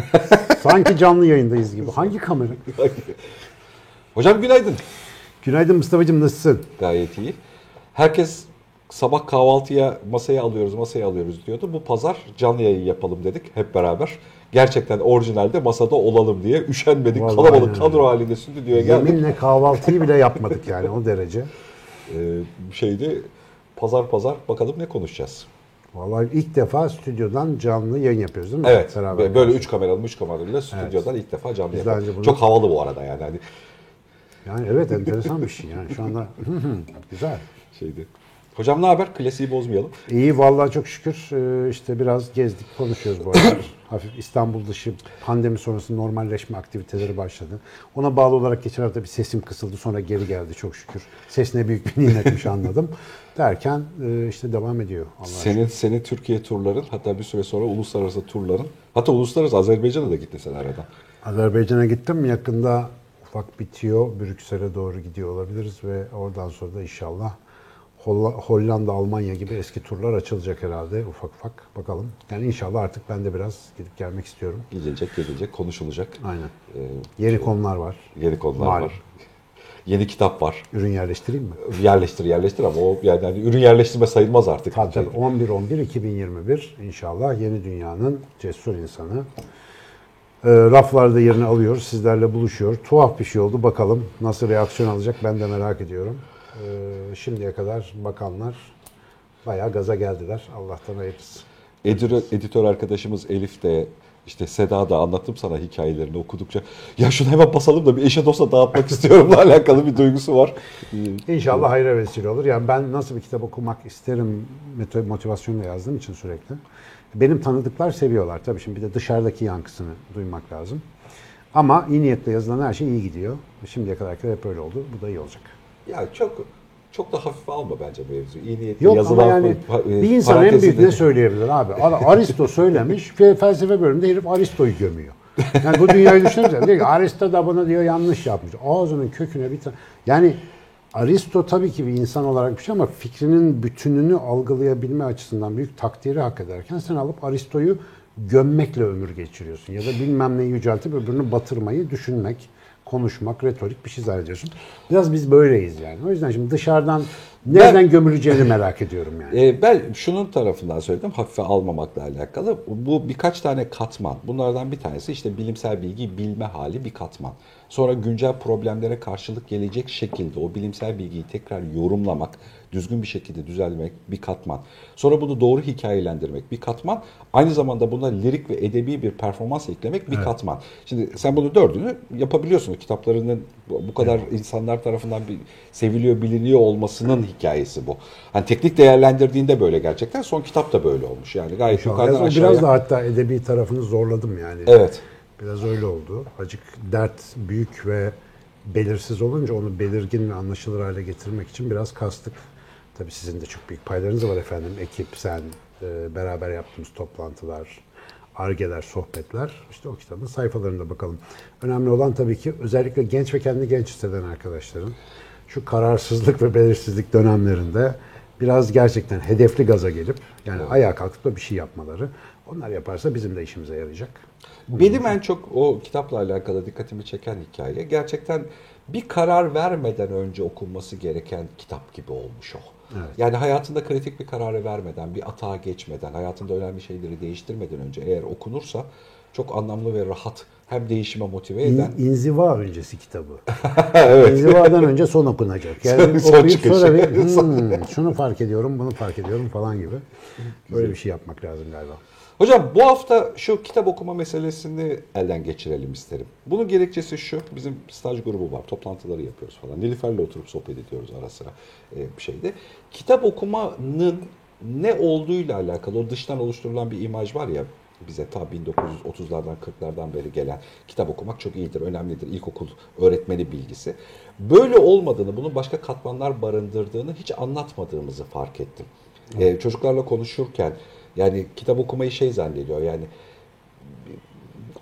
Sanki canlı yayındayız gibi. Hangi kamera? Hocam günaydın. Günaydın Mustafa'cığım nasılsın? Gayet iyi. Herkes sabah kahvaltıya masaya alıyoruz, masaya alıyoruz diyordu. Bu pazar canlı yayın yapalım dedik hep beraber. Gerçekten orijinalde masada olalım diye üşenmedik. Vallahi Kalabalık aynen kadro halinde stüdyoya geldik. Yeminle kahvaltıyı bile yapmadık yani o derece. Ee, şeydi pazar pazar bakalım ne konuşacağız. Vallahi ilk defa stüdyodan canlı yayın yapıyoruz değil mi? Evet. Beraber. böyle üç kameralı, üç kamerayla stüdyodan ilk defa canlı önce bunu- Çok havalı bu arada yani. Hani Yani evet enteresan bir şey yani şu anda güzel. şeydi. Hocam ne haber? Klasiği bozmayalım. İyi vallahi çok şükür Ee, işte biraz gezdik konuşuyoruz bu aralar. Hafif İstanbul dışı pandemi sonrası normalleşme aktiviteleri başladı. Ona bağlı olarak geçen hafta bir sesim kısıldı sonra geri geldi çok şükür. Ses ne büyük bir nimetmiş anladım. Derken e, işte devam ediyor. Allah Senin senin Türkiye turların hatta bir süre sonra uluslararası turların hatta uluslararası Azerbaycan'a da gittin sen arada. Azerbaycan'a gittim. Yakında ufak bitiyor. Brüksel'e doğru gidiyor olabiliriz ve oradan sonra da inşallah Holla- Hollanda, Almanya gibi eski turlar açılacak herhalde ufak ufak. Bakalım. Yani inşallah artık ben de biraz gidip gelmek istiyorum. Gidilecek, gelecek, konuşulacak. Aynen. Ee, Yeni konular var. yeni konular Malum. var. Yeni kitap var. Ürün yerleştireyim mi? Yerleştir, yerleştir ama o yani hani ürün yerleştirme sayılmaz artık. Tabii tabii. 11-11-2021 inşallah yeni dünyanın cesur insanı. Ee, raflarda yerini alıyor, sizlerle buluşuyor. Tuhaf bir şey oldu. Bakalım nasıl reaksiyon alacak ben de merak ediyorum. Ee, şimdiye kadar bakanlar bayağı gaza geldiler. Allah'tan hayırlısı. Editör, editör arkadaşımız Elif de işte Seda da anlattım sana hikayelerini okudukça. Ya şunu hemen basalım da bir eşe dosta dağıtmak istiyorumla alakalı bir duygusu var. Ee, İnşallah hayra vesile olur. Yani ben nasıl bir kitap okumak isterim mot- motivasyonla yazdığım için sürekli. Benim tanıdıklar seviyorlar. Tabii şimdi bir de dışarıdaki yankısını duymak lazım. Ama iyi niyetle yazılan her şey iyi gidiyor. Şimdiye kadar hep öyle oldu. Bu da iyi olacak. Ya çok çok da hafife alma bence mevzu. İyi niyetli Yok yazılan ama yani e, bir insan en büyük ne söyleyebilir abi? Ar- Aristo söylemiş, fe- felsefe bölümünde herif Aristo'yu gömüyor. Yani bu dünyayı düşünürsen diyor ki Aristo da bunu diyor yanlış yapmış. Ağzının köküne bir tane. Yani Aristo tabii ki bir insan olarak bir şey ama fikrinin bütününü algılayabilme açısından büyük takdiri hak ederken sen alıp Aristo'yu gömmekle ömür geçiriyorsun. Ya da bilmem neyi yüceltip öbürünü batırmayı düşünmek, konuşmak, retorik bir şey zannediyorsun. Biraz biz böyleyiz yani. O yüzden şimdi dışarıdan nereden gömüleceğini merak ediyorum yani. E, ben şunun tarafından söyledim hafife almamakla alakalı. Bu birkaç tane katman. Bunlardan bir tanesi işte bilimsel bilgiyi bilme hali bir katman. Sonra güncel problemlere karşılık gelecek şekilde o bilimsel bilgiyi tekrar yorumlamak, düzgün bir şekilde düzenlemek bir katman. Sonra bunu doğru hikayelendirmek bir katman. Aynı zamanda buna lirik ve edebi bir performans eklemek bir katman. Şimdi sen bunu dördünü yapabiliyorsun. Kitaplarının bu kadar insanlar tarafından bir seviliyor, biliniyor olmasının hikayesi bu. Hani teknik değerlendirdiğinde böyle gerçekten. Son kitap da böyle olmuş. Yani gayet yukarıdan Biraz, aşağıya. biraz da hatta edebi tarafını zorladım yani. Evet. Biraz öyle oldu. Acık dert büyük ve belirsiz olunca onu belirgin ve anlaşılır hale getirmek için biraz kastık. Tabii sizin de çok büyük paylarınız var efendim. Ekip, sen, e, beraber yaptığımız toplantılar, argeler, sohbetler. İşte o kitabın sayfalarında bakalım. Önemli olan tabii ki özellikle genç ve kendini genç hisseden arkadaşların şu kararsızlık ve belirsizlik dönemlerinde biraz gerçekten hedefli gaza gelip yani ayağa kalkıp da bir şey yapmaları. Onlar yaparsa bizim de işimize yarayacak. Benim en çok o kitapla alakalı dikkatimi çeken hikaye gerçekten bir karar vermeden önce okunması gereken kitap gibi olmuş o. Yani hayatında kritik bir kararı vermeden, bir atağa geçmeden, hayatında önemli şeyleri değiştirmeden önce eğer okunursa çok anlamlı ve rahat hem değişime motive eden İn, inziva öncesi kitabı. İnzivadan önce son okunacak. Yani Son okuyup çıkış. sonra bir "Hmm, şunu fark ediyorum, bunu fark ediyorum falan gibi. Böyle bir şey yapmak lazım galiba. Hocam bu hafta şu kitap okuma meselesini elden geçirelim isterim. Bunun gerekçesi şu, bizim staj grubu var, toplantıları yapıyoruz falan. Nilüfer'le oturup sohbet ediyoruz ara sıra e, bir şeyde. Kitap okumanın ne olduğuyla alakalı, o dıştan oluşturulan bir imaj var ya, bize ta 1930'lardan 40'lardan beri gelen kitap okumak çok iyidir, önemlidir. İlkokul öğretmeni bilgisi. Böyle olmadığını, bunun başka katmanlar barındırdığını hiç anlatmadığımızı fark ettim. Ee, çocuklarla konuşurken yani kitap okumayı şey zannediyor yani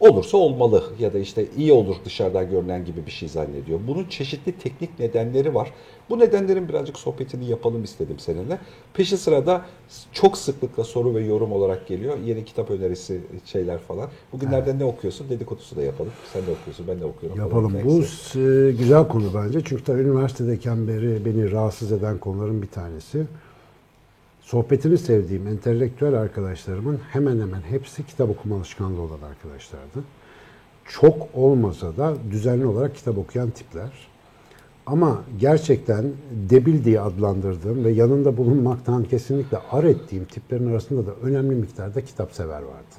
olursa olmalı ya da işte iyi olur dışarıdan görünen gibi bir şey zannediyor. Bunun çeşitli teknik nedenleri var. Bu nedenlerin birazcık sohbetini yapalım istedim seninle. Peşi sırada çok sıklıkla soru ve yorum olarak geliyor. Yeni kitap önerisi şeyler falan. Bugünlerde ne okuyorsun? Dedikodusu da yapalım. Sen de okuyorsun, ben de okuyorum. falan. Yapalım. Bu e, güzel konu bence. Çünkü tabii üniversitedeyken beri beni rahatsız eden konuların bir tanesi. Sohbetini sevdiğim entelektüel arkadaşlarımın hemen hemen hepsi kitap okuma alışkanlığı olan arkadaşlardı. Çok olmasa da düzenli olarak kitap okuyan tipler. Ama gerçekten debil diye adlandırdığım ve yanında bulunmaktan kesinlikle ar ettiğim tiplerin arasında da önemli miktarda kitap sever vardı.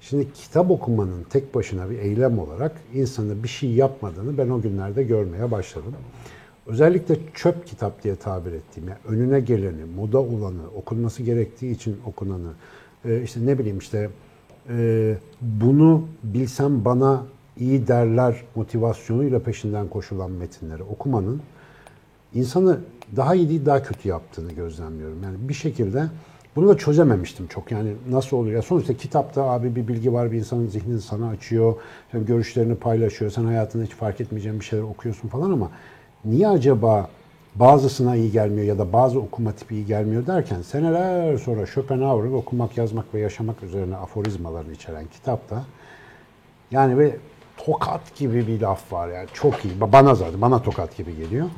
Şimdi kitap okumanın tek başına bir eylem olarak insanı bir şey yapmadığını ben o günlerde görmeye başladım. Özellikle çöp kitap diye tabir ettiğim, yani önüne geleni, moda olanı, okunması gerektiği için okunanı, e, işte ne bileyim işte e, bunu bilsem bana iyi derler motivasyonuyla peşinden koşulan metinleri okumanın insanı daha iyi değil daha kötü yaptığını gözlemliyorum. Yani bir şekilde bunu da çözememiştim çok. Yani nasıl oluyor? Ya sonuçta kitapta abi bir bilgi var, bir insanın zihnini sana açıyor, görüşlerini paylaşıyor, sen hayatında hiç fark etmeyeceğin bir şeyler okuyorsun falan ama niye acaba bazısına iyi gelmiyor ya da bazı okuma tipi iyi gelmiyor derken seneler sonra Schopenhauer'ın okumak, yazmak ve yaşamak üzerine aforizmalarını içeren kitapta yani ve tokat gibi bir laf var yani çok iyi. Bana zaten bana tokat gibi geliyor.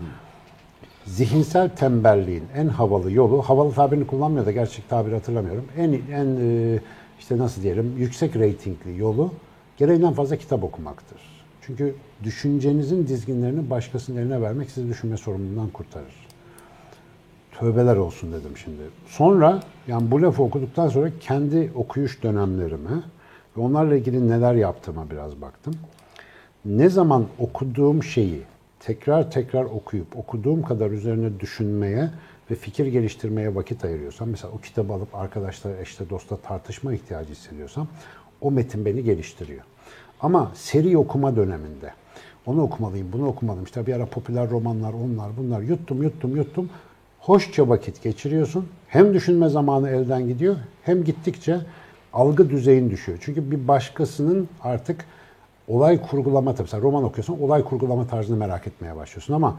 Zihinsel tembelliğin en havalı yolu, havalı tabirini kullanmıyor da gerçek tabiri hatırlamıyorum. En en e, işte nasıl diyelim yüksek reytingli yolu gereğinden fazla kitap okumaktır. Çünkü düşüncenizin dizginlerini başkasının eline vermek sizi düşünme sorumluluğundan kurtarır. Tövbeler olsun dedim şimdi. Sonra yani bu lafı okuduktan sonra kendi okuyuş dönemlerime ve onlarla ilgili neler yaptığıma biraz baktım. Ne zaman okuduğum şeyi tekrar tekrar okuyup okuduğum kadar üzerine düşünmeye ve fikir geliştirmeye vakit ayırıyorsam, mesela o kitabı alıp arkadaşlar, eşte, dostla tartışma ihtiyacı hissediyorsam o metin beni geliştiriyor. Ama seri okuma döneminde onu okumalıyım, bunu okumalıyım. İşte bir ara popüler romanlar, onlar, bunlar yuttum, yuttum, yuttum. Hoşça vakit geçiriyorsun. Hem düşünme zamanı elden gidiyor, hem gittikçe algı düzeyin düşüyor. Çünkü bir başkasının artık olay kurgulama tabii. Mesela roman okuyorsun, olay kurgulama tarzını merak etmeye başlıyorsun ama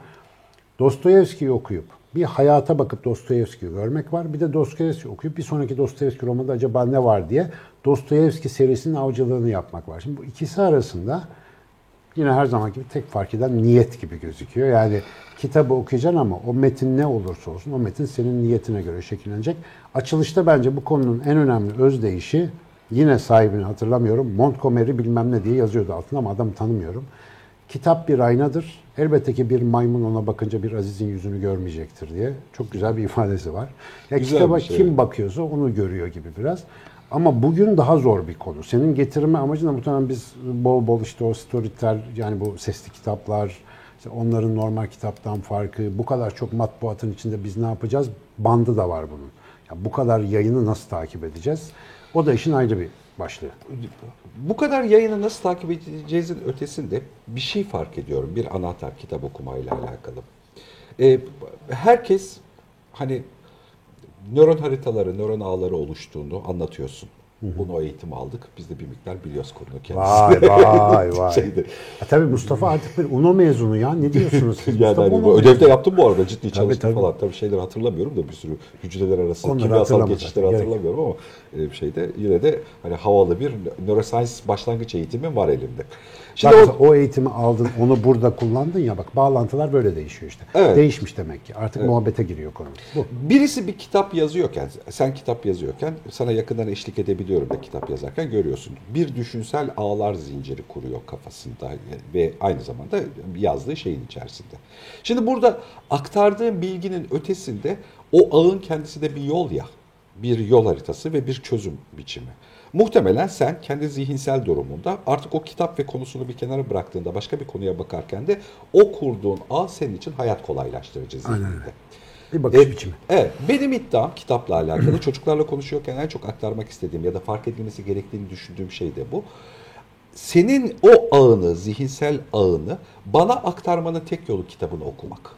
Dostoyevski'yi okuyup bir hayata bakıp Dostoyevski'yi görmek var. Bir de Dostoyevski okuyup bir sonraki Dostoyevski romanında acaba ne var diye Dostoyevski serisinin avcılığını yapmak var. Şimdi bu ikisi arasında yine her zaman gibi tek fark eden niyet gibi gözüküyor. Yani kitabı okuyacaksın ama o metin ne olursa olsun o metin senin niyetine göre şekillenecek. Açılışta bence bu konunun en önemli özdeyişi yine sahibini hatırlamıyorum. Montgomery bilmem ne diye yazıyordu altında ama adamı tanımıyorum. Kitap bir aynadır. Elbette ki bir maymun ona bakınca bir azizin yüzünü görmeyecektir diye. Çok güzel bir ifadesi var. Ya Güzel kitaba şey, kim bakıyorsa onu görüyor gibi biraz. Ama bugün daha zor bir konu. Senin getirme amacın da muhtemelen biz bol bol işte o storytel yani bu sesli kitaplar, işte onların normal kitaptan farkı, bu kadar çok matbuatın içinde biz ne yapacağız? Bandı da var bunun. Ya bu kadar yayını nasıl takip edeceğiz? O da işin ayrı bir başlığı. Bu kadar yayını nasıl takip edeceğizin ötesinde bir şey fark ediyorum. Bir anahtar kitap okumayla alakalı. Ee, herkes hani nöron haritaları, nöron ağları oluştuğunu anlatıyorsun. Bunu o eğitimi aldık. Biz de bir miktar biliyoruz konunu kendisini. Vay vay vay. Şeyde, Ya tabii Mustafa artık bir UNO mezunu ya. Ne diyorsunuz siz? yani Mustafa hani bu ödevde yaptım bu arada ciddi çalıştım tabii. falan. Tabii şeyleri hatırlamıyorum da bir sürü hücreler arası Onları kimyasal geçişleri gerek. hatırlamıyorum ama e, şeyde yine de hani havalı bir neuroscience başlangıç eğitimi var elimde. Şimdi Bak o, o eğitimi aldın, onu burada kullandın ya bak bağlantılar böyle değişiyor işte. Evet. Değişmiş demek ki. Artık muhabbete giriyor konu. Bu. Birisi bir kitap yazıyorken, sen kitap yazıyorken sana yakından eşlik edebiliyorum da kitap yazarken görüyorsun. Bir düşünsel ağlar zinciri kuruyor kafasında ve aynı zamanda yazdığı şeyin içerisinde. Şimdi burada aktardığın bilginin ötesinde o ağın kendisi de bir yol ya. Bir yol haritası ve bir çözüm biçimi. Muhtemelen sen kendi zihinsel durumunda artık o kitap ve konusunu bir kenara bıraktığında başka bir konuya bakarken de o kurduğun ağ senin için hayat kolaylaştırıcı zihninde. Bir bakış E, biçimi. Evet, benim iddiam kitapla alakalı çocuklarla konuşuyorken en çok aktarmak istediğim ya da fark edilmesi gerektiğini düşündüğüm şey de bu. Senin o ağını, zihinsel ağını bana aktarmanın tek yolu kitabını okumak.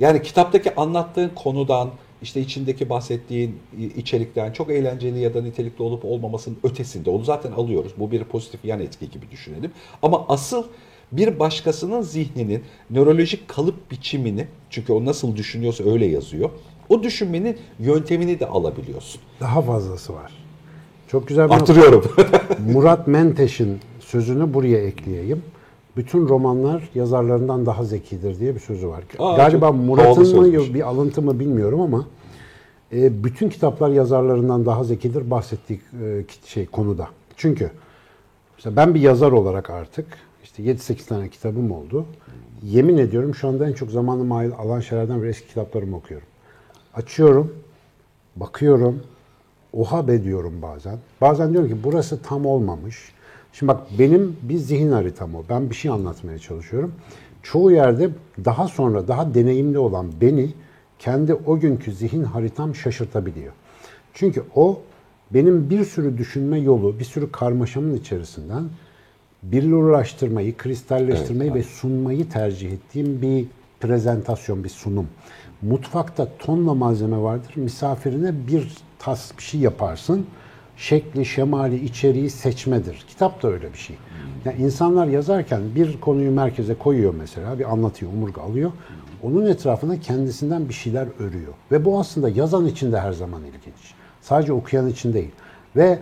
Yani kitaptaki anlattığın konudan, işte içindeki bahsettiğin içerikten çok eğlenceli ya da nitelikli olup olmamasının ötesinde. Onu zaten alıyoruz. Bu bir pozitif yan etki gibi düşünelim. Ama asıl bir başkasının zihninin nörolojik kalıp biçimini çünkü o nasıl düşünüyorsa öyle yazıyor. O düşünmenin yöntemini de alabiliyorsun. Daha fazlası var. Çok güzel bir Artırıyorum. Murat Menteş'in sözünü buraya ekleyeyim. Bütün romanlar yazarlarından daha zekidir diye bir sözü var. Aa, Galiba Murat'ın mı bir alıntı mı bilmiyorum ama e, bütün kitaplar yazarlarından daha zekidir bahsettiği e, şey konuda. Çünkü mesela ben bir yazar olarak artık işte 7-8 tane kitabım oldu. Yemin ediyorum şu anda en çok zamanımı alan şeylerden biri eski kitaplarımı okuyorum. Açıyorum, bakıyorum, oha be diyorum bazen. Bazen diyorum ki burası tam olmamış. Şimdi bak benim bir zihin haritam o. Ben bir şey anlatmaya çalışıyorum. Çoğu yerde daha sonra daha deneyimli olan beni kendi o günkü zihin haritam şaşırtabiliyor. Çünkü o benim bir sürü düşünme yolu, bir sürü karmaşamın içerisinden billurlaştırmayı, kristalleştirmeyi ve sunmayı tercih ettiğim bir prezentasyon, bir sunum. Mutfakta tonla malzeme vardır. Misafirine bir tas bir şey yaparsın. Şekli, şemali, içeriği seçmedir. Kitap da öyle bir şey. Yani insanlar yazarken bir konuyu merkeze koyuyor mesela, bir anlatıyor, omurga alıyor. Onun etrafına kendisinden bir şeyler örüyor. Ve bu aslında yazan için de her zaman ilginç. Sadece okuyan için değil. Ve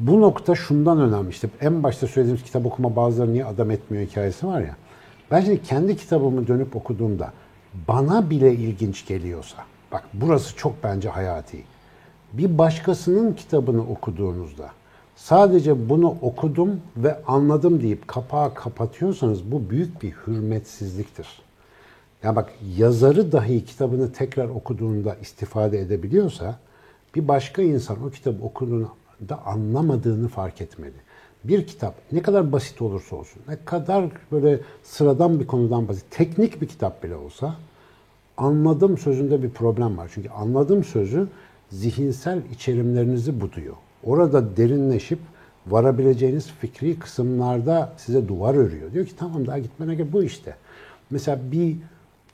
bu nokta şundan önemli. İşte en başta söylediğimiz kitap okuma bazıları niye adam etmiyor hikayesi var ya. Ben şimdi kendi kitabımı dönüp okuduğumda bana bile ilginç geliyorsa, bak burası çok bence hayati. Bir başkasının kitabını okuduğunuzda sadece bunu okudum ve anladım deyip kapağı kapatıyorsanız bu büyük bir hürmetsizliktir. Ya bak yazarı dahi kitabını tekrar okuduğunda istifade edebiliyorsa bir başka insan o kitabı okuduğunda anlamadığını fark etmeli. Bir kitap ne kadar basit olursa olsun, ne kadar böyle sıradan bir konudan basit, teknik bir kitap bile olsa anladım sözünde bir problem var. Çünkü anladım sözü zihinsel içerimlerinizi buduyor. Orada derinleşip varabileceğiniz fikri kısımlarda size duvar örüyor. Diyor ki tamam daha gitmene gerek bu işte. Mesela bir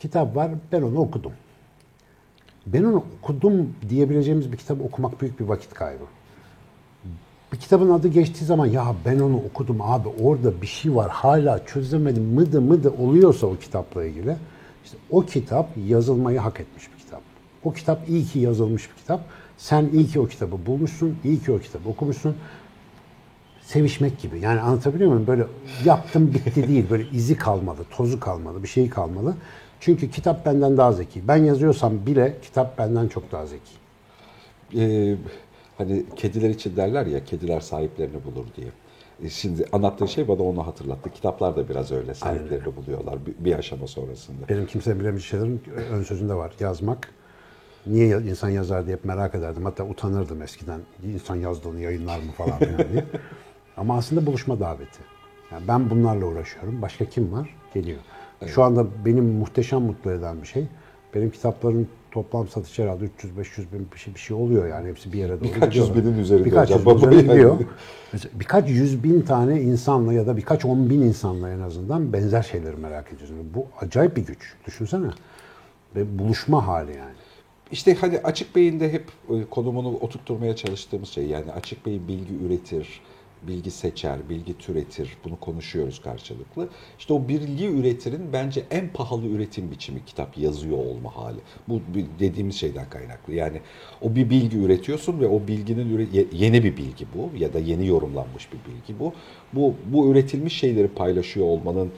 kitap var ben onu okudum. Ben onu okudum diyebileceğimiz bir kitabı okumak büyük bir vakit kaybı. Bir kitabın adı geçtiği zaman ya ben onu okudum abi orada bir şey var hala çözemedim mıdı mıdı oluyorsa o kitapla ilgili işte o kitap yazılmayı hak etmiş bir. O kitap iyi ki yazılmış bir kitap. Sen iyi ki o kitabı bulmuşsun, iyi ki o kitabı okumuşsun. Sevişmek gibi. Yani anlatabiliyor muyum? Böyle yaptım bitti değil. Böyle izi kalmalı, tozu kalmalı, bir şey kalmalı. Çünkü kitap benden daha zeki. Ben yazıyorsam bile kitap benden çok daha zeki. Ee, hani kediler için derler ya kediler sahiplerini bulur diye. E, Şimdi anlattığın şey bana onu hatırlattı. Kitaplar da biraz öyle sahiplerini buluyorlar bir, bir aşama sonrasında. Benim kimse bilemeyeceği şeylerin ön sözünde var. Yazmak. Niye insan yazar diye hep merak ederdim. Hatta utanırdım eskiden. İnsan yazdığını yayınlar mı falan filan diye. Ama aslında buluşma daveti. Yani ben bunlarla uğraşıyorum. Başka kim var? Geliyor. Şu anda benim muhteşem mutlu eden bir şey. Benim kitapların toplam satışı herhalde 300-500 bin bir şey, bir şey oluyor yani. Hepsi bir yere doğru Birkaç yüz gidiyorlar. binin üzerinde Birkaç hocam. yüz bin Baba üzerinde gidiyor. Birkaç yüz bin tane insanla ya da birkaç on bin insanla en azından benzer şeyleri merak ediyorsun. Bu acayip bir güç. Düşünsene. Ve buluşma hali yani. İşte hani Açık Bey'in hep e, konumunu oturtturmaya çalıştığımız şey yani Açık Bey bilgi üretir, bilgi seçer, bilgi türetir. Bunu konuşuyoruz karşılıklı. İşte o bilgi üretirin bence en pahalı üretim biçimi kitap yazıyor olma hali. Bu dediğimiz şeyden kaynaklı. Yani o bir bilgi üretiyorsun ve o bilginin yeni bir bilgi bu ya da yeni yorumlanmış bir bilgi bu. Bu bu üretilmiş şeyleri paylaşıyor olmanın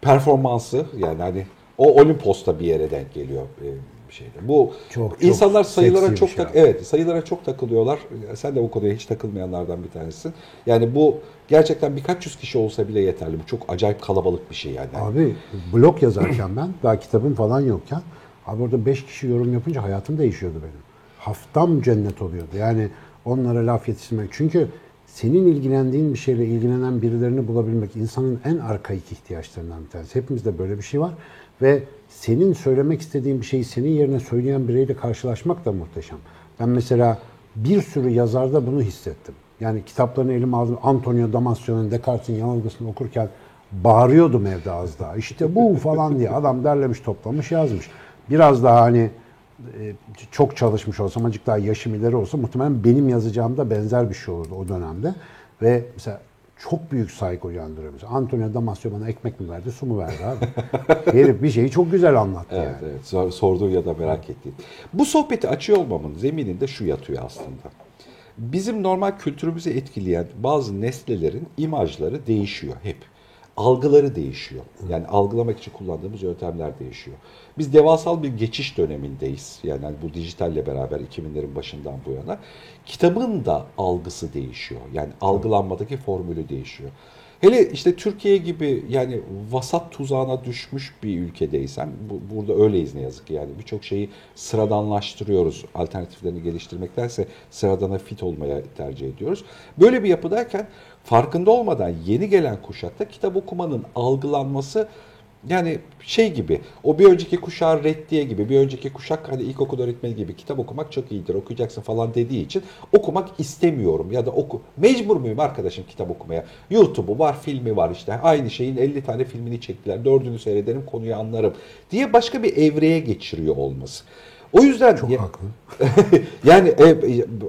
performansı yani hani o Olimpos'ta bir yere denk geliyor e, bir şeyde. Bu Çok, çok insanlar sayılara seksi bir çok şey tak abi. evet sayılara çok takılıyorlar. Sen de bu konuya hiç takılmayanlardan bir tanesin. Yani bu gerçekten birkaç yüz kişi olsa bile yeterli. Bu çok acayip kalabalık bir şey yani. Abi blog yazarken ben daha kitabım falan yokken abi orada 5 kişi yorum yapınca hayatım değişiyordu benim. Haftam cennet oluyordu. Yani onlara laf yetiştirmek. Çünkü senin ilgilendiğin bir şeyle ilgilenen birilerini bulabilmek insanın en arkaik ihtiyaçlarından bir tanesi. Hepimizde böyle bir şey var ve senin söylemek istediğin bir şeyi senin yerine söyleyen biriyle karşılaşmak da muhteşem. Ben mesela bir sürü yazarda bunu hissettim. Yani kitaplarını elime aldım. Antonio Damasio'nun Descartes'in yanılgısını okurken bağırıyordum evde az daha. İşte bu falan diye adam derlemiş toplamış yazmış. Biraz daha hani e, çok çalışmış olsam, azıcık daha yaşım ileri olsa muhtemelen benim yazacağımda benzer bir şey olurdu o dönemde. Ve mesela çok büyük saygı uyandırıyor. Antonio Damasio bana ekmek mi verdi, su mu verdi abi? Herif bir şeyi çok güzel anlattı Evet, yani. evet. Sor- Sorduğu ya da merak ettiği. Bu sohbeti açıyor olmamın zemininde şu yatıyor aslında. Bizim normal kültürümüzü etkileyen bazı nesnelerin imajları değişiyor hep. Algıları değişiyor. Yani algılamak için kullandığımız yöntemler değişiyor. Biz devasal bir geçiş dönemindeyiz. Yani bu dijitalle beraber 2000'lerin başından bu yana. Kitabın da algısı değişiyor. Yani algılanmadaki formülü değişiyor. Hele işte Türkiye gibi yani vasat tuzağına düşmüş bir ülkedeysen, bu, burada öyleyiz ne yazık ki yani birçok şeyi sıradanlaştırıyoruz. Alternatiflerini geliştirmektense sıradana fit olmaya tercih ediyoruz. Böyle bir yapıdayken farkında olmadan yeni gelen kuşakta kitap okumanın algılanması yani şey gibi, o bir önceki kuşağı reddiye gibi, bir önceki kuşak hani ilkokul öğretmeni gibi kitap okumak çok iyidir, okuyacaksın falan dediği için okumak istemiyorum ya da oku. Mecbur muyum arkadaşım kitap okumaya? YouTube'u var, filmi var işte. Aynı şeyin 50 tane filmini çektiler. Dördünü seyrederim, konuyu anlarım diye başka bir evreye geçiriyor olması. O yüzden Çok ya- haklı. yani e,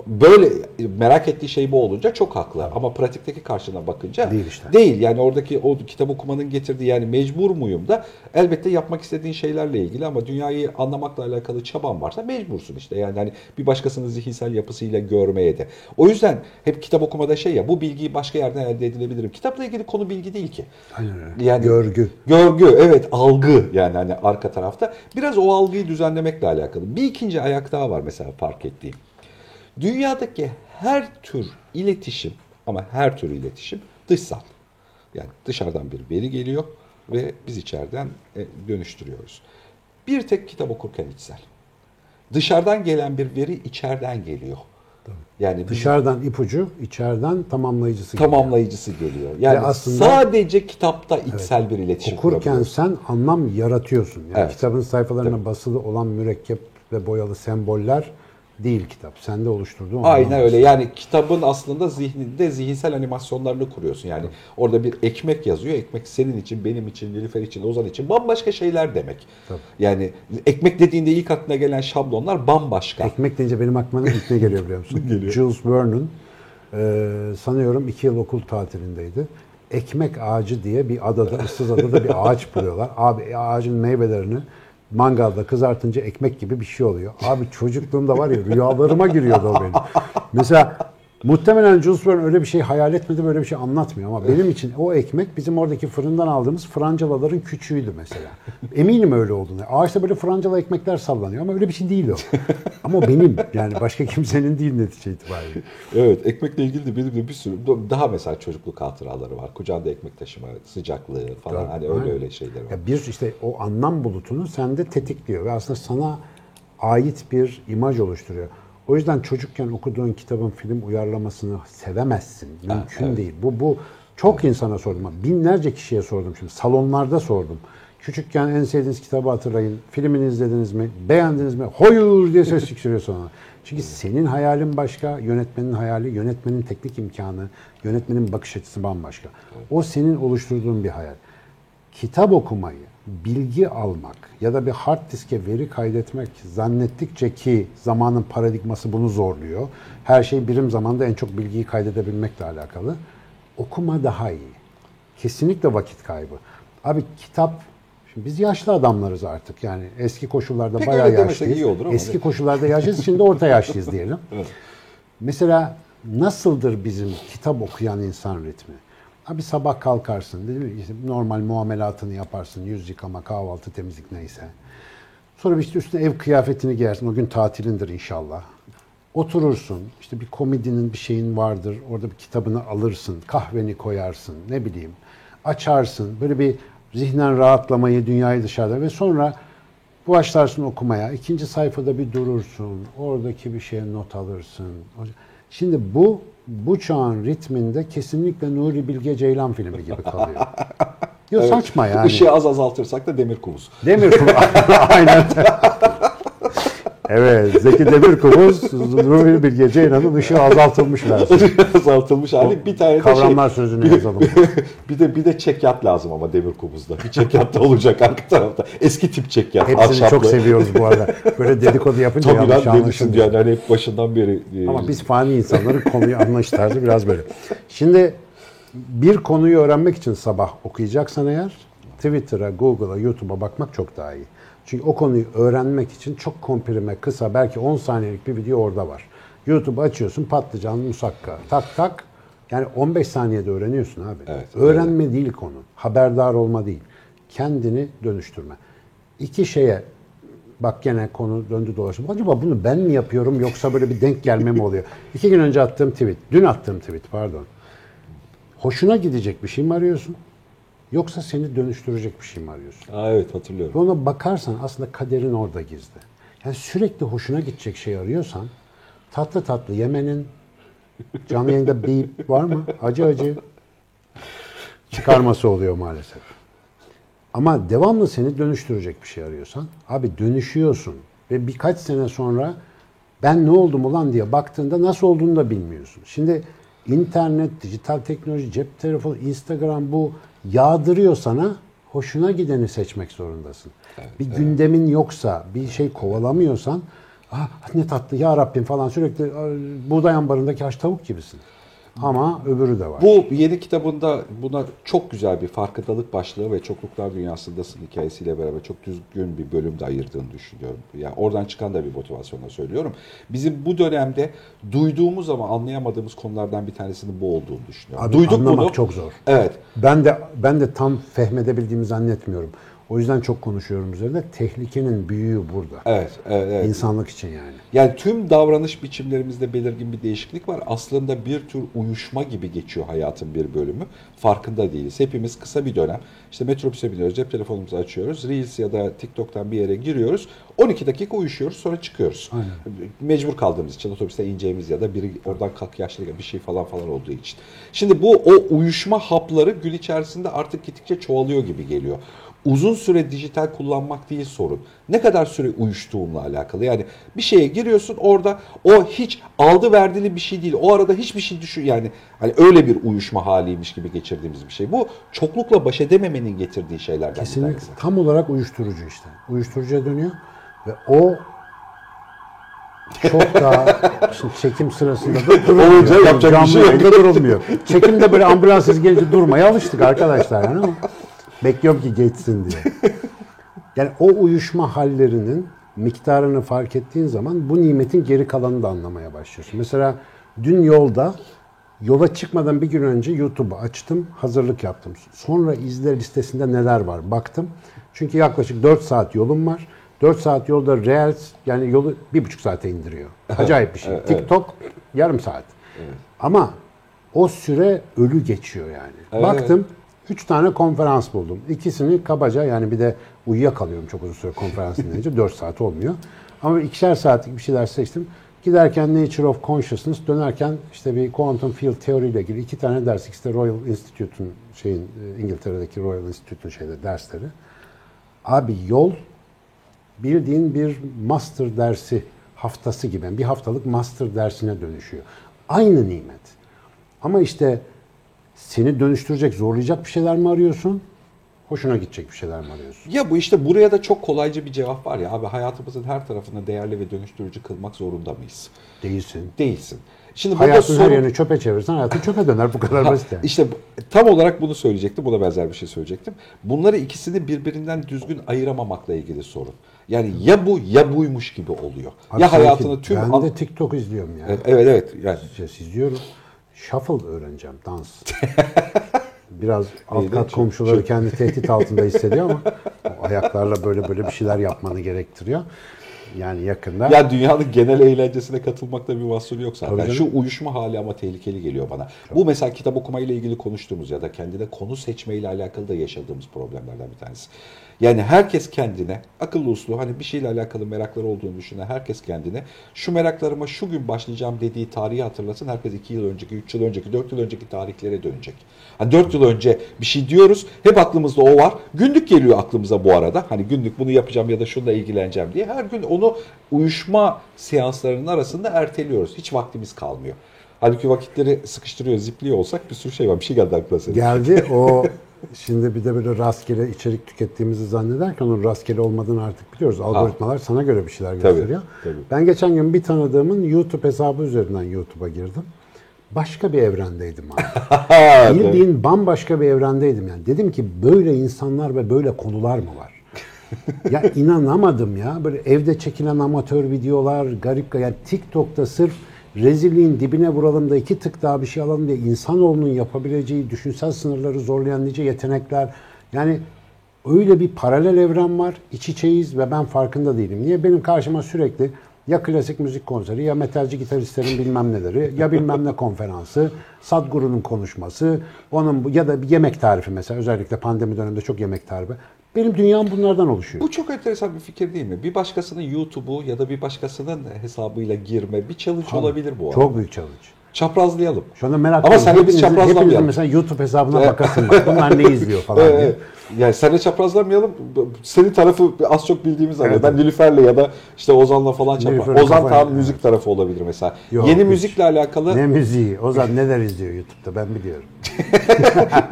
böyle merak ettiği şey bu olunca çok haklı ama pratikteki karşına bakınca Değil işte. Değil yani oradaki o kitap okumanın getirdiği yani mecbur muyum da elbette yapmak istediğin şeylerle ilgili ama dünyayı anlamakla alakalı çaban varsa mecbursun işte yani hani bir başkasının zihinsel yapısıyla görmeye de. O yüzden hep kitap okumada şey ya bu bilgiyi başka yerden elde edilebilirim. Kitapla ilgili konu bilgi değil ki. Öyle. Yani Görgü. Görgü evet algı yani hani arka tarafta. Biraz o algıyı düzenlemekle alakalı. Bir ikinci ayak daha var mesela fark ettiğim. Dünyadaki her tür iletişim ama her tür iletişim dışsal. Yani dışarıdan bir veri geliyor ve biz içeriden e, dönüştürüyoruz. Bir tek kitap okurken içsel. Dışarıdan gelen bir veri içeriden geliyor. Yani Dışarıdan ipucu, içeriden tamamlayıcısı. geliyor. tamamlayıcısı geliyor. Yani Ve aslında- sadece kitapta içsel bir iletişim Okurken sen anlam yaratıyorsun. Yani Evet. kitabın sayfalarına basılı olan mürekkep ve boyalı semboller değil kitap. Sende oluşturduğu Aynen anlam. öyle. Yani kitabın aslında zihninde zihinsel animasyonlarını kuruyorsun. Yani orada bir ekmek yazıyor. Ekmek senin için, benim için, Nilüfer için, Ozan için bambaşka şeyler demek. Tabii. Yani ekmek dediğinde ilk aklına gelen şablonlar bambaşka. Ekmek deyince benim aklıma ilk ne geliyor biliyor musun? Jules Vernon e, sanıyorum iki yıl okul tatilindeydi. Ekmek ağacı diye bir adada, ıssız adada bir ağaç buluyorlar. Abi ağacın meyvelerini mangalda kızartınca ekmek gibi bir şey oluyor. Abi çocukluğumda var ya rüyalarıma giriyordu o benim. Mesela muhtemelen Jules Verne öyle bir şey hayal etmedi, böyle bir şey anlatmıyor ama benim için o ekmek bizim oradaki fırından aldığımız francalaların küçüğüydü mesela. Eminim öyle olduğunu. Ağaçta böyle francala ekmekler sallanıyor ama öyle bir şey değil o. ama benim yani başka kimsenin değil netice itibariyle. Evet, ekmekle ilgili de benim de bir sürü daha mesela çocukluk hatıraları var. Kucağında ekmek taşıma, sıcaklığı falan Tabii, hani öyle öyle şeyler var. Ya bir işte o anlam bulutunu sende tetikliyor ve aslında sana ait bir imaj oluşturuyor. O yüzden çocukken okuduğun kitabın film uyarlamasını sevemezsin. Mümkün evet. değil. Bu bu çok insana sordum. Binlerce kişiye sordum şimdi. Salonlarda sordum. Küçükken en sevdiğiniz kitabı hatırlayın. Filmini izlediniz mi? Beğendiniz mi? Hayır diye ses çıkarıyor sonra. Çünkü senin hayalin başka, yönetmenin hayali, yönetmenin teknik imkanı, yönetmenin bakış açısı bambaşka. O senin oluşturduğun bir hayal kitap okumayı, bilgi almak ya da bir hard diske veri kaydetmek zannettikçe ki zamanın paradigması bunu zorluyor. Her şey birim zamanda en çok bilgiyi kaydedebilmekle alakalı. Okuma daha iyi. Kesinlikle vakit kaybı. Abi kitap Şimdi biz yaşlı adamlarız artık yani eski koşullarda Pek bayağı yaşlıyız. iyi olur ama eski evet. koşullarda yaşlıyız şimdi orta yaşlıyız diyelim. Mesela nasıldır bizim kitap okuyan insan ritmi? Abi sabah kalkarsın, değil mi? İşte normal muamelatını yaparsın, yüz yıkama, kahvaltı, temizlik neyse. Sonra bir işte üstüne ev kıyafetini giyersin. O gün tatilindir inşallah. Oturursun. işte bir komedinin bir şeyin vardır. Orada bir kitabını alırsın. Kahveni koyarsın. Ne bileyim. Açarsın. Böyle bir zihnen rahatlamayı, dünyayı dışarıda ve sonra başlarsın okumaya. İkinci sayfada bir durursun. Oradaki bir şeye not alırsın. Şimdi bu bu çağın ritminde kesinlikle Nuri Bilge Ceylan filmi gibi kalıyor. Yok saçma yani. Işığı az azaltırsak da demir kubus. Demir kulu. Aynen. Evet, Zeki Demirkubuz, Ruhi bir gece inanın ışığı azaltılmış versiyon. azaltılmış hali. Bir tane de Kavramlar şey, sözünü yazalım. bir de bir de çekyat lazım ama demir kubuzda. Bir çekyat da olacak arka tarafta. Eski tip çekyat. Hepsini ahşaplı. çok seviyoruz bu arada. Böyle dedikodu yapınca Tabii yanlış lan anlaşılıyor. yani hani hep başından beri. e, Ama biz fani insanların konuyu anlayış tarzı biraz böyle. Şimdi bir konuyu öğrenmek için sabah okuyacaksan eğer Twitter'a, Google'a, YouTube'a bakmak çok daha iyi. Çünkü o konuyu öğrenmek için çok komprime, kısa, belki 10 saniyelik bir video orada var. YouTube açıyorsun, patlıcan, musakka, tak tak. Yani 15 saniyede öğreniyorsun abi. Evet, Öğrenme değil konu. Haberdar olma değil. Kendini dönüştürme. İki şeye Bak gene konu döndü dolaştı. Acaba bunu ben mi yapıyorum yoksa böyle bir denk gelme mi oluyor? İki gün önce attığım tweet, dün attığım tweet pardon. Hoşuna gidecek bir şey mi arıyorsun? Yoksa seni dönüştürecek bir şey mi arıyorsun? Aa, evet hatırlıyorum. Ona bakarsan aslında kaderin orada gizli. Yani sürekli hoşuna gidecek şey arıyorsan tatlı tatlı yemenin canlı yayında bip var mı? Acı acı çıkarması oluyor maalesef. Ama devamlı seni dönüştürecek bir şey arıyorsan abi dönüşüyorsun ve birkaç sene sonra ben ne oldum ulan diye baktığında nasıl olduğunu da bilmiyorsun. Şimdi internet, dijital teknoloji, cep telefonu, Instagram bu yağdırıyor sana hoşuna gideni seçmek zorundasın. bir gündemin yoksa, bir şey kovalamıyorsan ah ne tatlı ya Rabbim falan sürekli "Ay, buğday ambarındaki haş tavuk gibisin. Ama öbürü de var. Bu yeni kitabında buna çok güzel bir farkındalık başlığı ve çokluklar dünyasındasın hikayesiyle beraber çok düzgün bir bölüm de ayırdığını düşünüyorum. Yani oradan çıkan da bir motivasyonla söylüyorum. Bizim bu dönemde duyduğumuz ama anlayamadığımız konulardan bir tanesinin bu olduğunu düşünüyorum. Abi Duyduk anlamak bunu. çok zor. Evet. Ben de ben de tam fehmedebildiğimi zannetmiyorum. O yüzden çok konuşuyorum üzerinde. Tehlikenin büyüğü burada. Evet, evet, evet. İnsanlık için yani. Yani tüm davranış biçimlerimizde belirgin bir değişiklik var. Aslında bir tür uyuşma gibi geçiyor hayatın bir bölümü. Farkında değiliz. Hepimiz kısa bir dönem işte metrobüse biniyoruz, cep telefonumuzu açıyoruz. Reels ya da TikTok'tan bir yere giriyoruz. 12 dakika uyuşuyoruz sonra çıkıyoruz. Mecbur kaldığımız için otobüste ineceğimiz ya da biri oradan kalk yaşlı bir şey falan falan olduğu için. Şimdi bu o uyuşma hapları gün içerisinde artık gittikçe çoğalıyor gibi geliyor uzun süre dijital kullanmak değil sorun. Ne kadar süre uyuştuğunla alakalı. Yani bir şeye giriyorsun orada o hiç aldı verdiğini bir şey değil. O arada hiçbir şey düşün yani hani öyle bir uyuşma haliymiş gibi geçirdiğimiz bir şey. Bu çoklukla baş edememenin getirdiği şeylerden bir Kesinlikle tanesi. tam olarak uyuşturucu işte. Uyuşturucuya dönüyor ve o çok daha çekim sırasında da durulmuyor. Olunca yapacak bir Canlı şey yok. durulmuyor. Çekimde böyle ambulans sesi gelince durmaya alıştık arkadaşlar yani ama bekliyorum ki geçsin diye. Yani o uyuşma hallerinin miktarını fark ettiğin zaman bu nimetin geri kalanını da anlamaya başlıyorsun. Mesela dün yolda yola çıkmadan bir gün önce YouTube'u açtım, hazırlık yaptım. Sonra izle listesinde neler var baktım. Çünkü yaklaşık 4 saat yolum var. 4 saat yolda Reels yani yolu bir buçuk saate indiriyor. Acayip bir şey. TikTok yarım saat. Ama o süre ölü geçiyor yani. Evet, Baktım Üç tane konferans buldum. İkisini kabaca yani bir de uyuyakalıyorum çok uzun süre konferans dinleyince. 4 saat olmuyor. Ama ikişer saatlik bir şeyler seçtim. Giderken Nature of Consciousness, dönerken işte bir Quantum Field Theory ile ilgili iki tane ders. İkisi de Royal Institute'un şeyin e, İngiltere'deki Royal Institute'un şeyde dersleri. Abi yol bildiğin bir master dersi haftası gibi. Bir haftalık master dersine dönüşüyor. Aynı nimet. Ama işte seni dönüştürecek, zorlayacak bir şeyler mi arıyorsun? Hoşuna gidecek bir şeyler mi arıyorsun? Ya bu işte buraya da çok kolayca bir cevap var ya abi hayatımızın her tarafını değerli ve dönüştürücü kılmak zorunda mıyız? Değilsin. Değilsin. Şimdi Hayatın her sorun- yerini çöpe çevirsen hayatın çöpe döner. Bu kadar basit yani. İşte tam olarak bunu söyleyecektim. Buna benzer bir şey söyleyecektim. Bunları ikisini birbirinden düzgün ayıramamakla ilgili sorun. Yani ya bu ya buymuş gibi oluyor. Abi ya hayatını tüm Ben de TikTok izliyorum ya. Evet evet, evet. yani Ses izliyorum. Shuffle öğreneceğim, dans. Biraz alt kat Çok- komşuları çok- kendi tehdit altında hissediyor ama ayaklarla böyle böyle bir şeyler yapmanı gerektiriyor. Yani yakında Ya dünyanın genel eğlencesine katılmakta bir mahsuru yok zaten. Tabii Şu uyuşma hali ama tehlikeli geliyor bana. Bu mesela kitap okumayla ilgili konuştuğumuz ya da kendine konu seçmeyle alakalı da yaşadığımız problemlerden bir tanesi. Yani herkes kendine akıllı uslu hani bir şeyle alakalı merakları olduğunu düşünen herkes kendine şu meraklarıma şu gün başlayacağım dediği tarihi hatırlasın. Herkes 2 yıl önceki, 3 yıl önceki, 4 yıl önceki tarihlere dönecek. Hani 4 yıl önce bir şey diyoruz. Hep aklımızda o var. Günlük geliyor aklımıza bu arada. Hani günlük bunu yapacağım ya da şununla ilgileneceğim diye. Her gün onu uyuşma seanslarının arasında erteliyoruz. Hiç vaktimiz kalmıyor. Halbuki vakitleri sıkıştırıyor, zipliyor olsak bir sürü şey var. Bir şey geldi aklına senin. Geldi o şimdi bir de böyle rastgele içerik tükettiğimizi zannederken onun rastgele olmadığını artık biliyoruz. Algoritmalar sana göre bir şeyler Tabii, gösteriyor. tabii. Ben geçen gün bir tanıdığımın YouTube hesabı üzerinden YouTube'a girdim. Başka bir evrendeydim abi. Bildiğin bambaşka bir evrendeydim yani. Dedim ki böyle insanlar ve böyle konular mı var? ya inanamadım ya. Böyle evde çekilen amatör videolar, garip yani TikTok'ta sırf rezilliğin dibine vuralım da iki tık daha bir şey alalım diye insanoğlunun yapabileceği düşünsel sınırları zorlayan nice yetenekler. Yani öyle bir paralel evren var. iç içeyiz ve ben farkında değilim. Niye? Benim karşıma sürekli ya klasik müzik konseri ya metalci gitaristlerin bilmem neleri ya bilmem ne konferansı, Sadhguru'nun konuşması, onun ya da bir yemek tarifi mesela özellikle pandemi döneminde çok yemek tarifi. Benim dünyam bunlardan oluşuyor. Bu çok enteresan bir fikir değil mi? Bir başkasının YouTube'u ya da bir başkasının hesabıyla girme bir challenge olabilir bu arada. Çok büyük challenge. Çaprazlayalım. Şu anda merak Ama ediyorum. sen de biz çaprazlamayalım. mesela YouTube hesabına bakasın bak. Bunlar ne izliyor falan diye. Evet. Yani seninle çaprazlamayalım. Senin tarafı az çok bildiğimiz ama Evet. ben Nilüfer'le ya da işte Ozan'la falan çapraz. Nilüfer'in Ozan kafayı- tam müzik tarafı olabilir mesela. Yok, Yeni hiç. müzikle alakalı Ne müziği? Ozan neler izliyor YouTube'da ben biliyorum.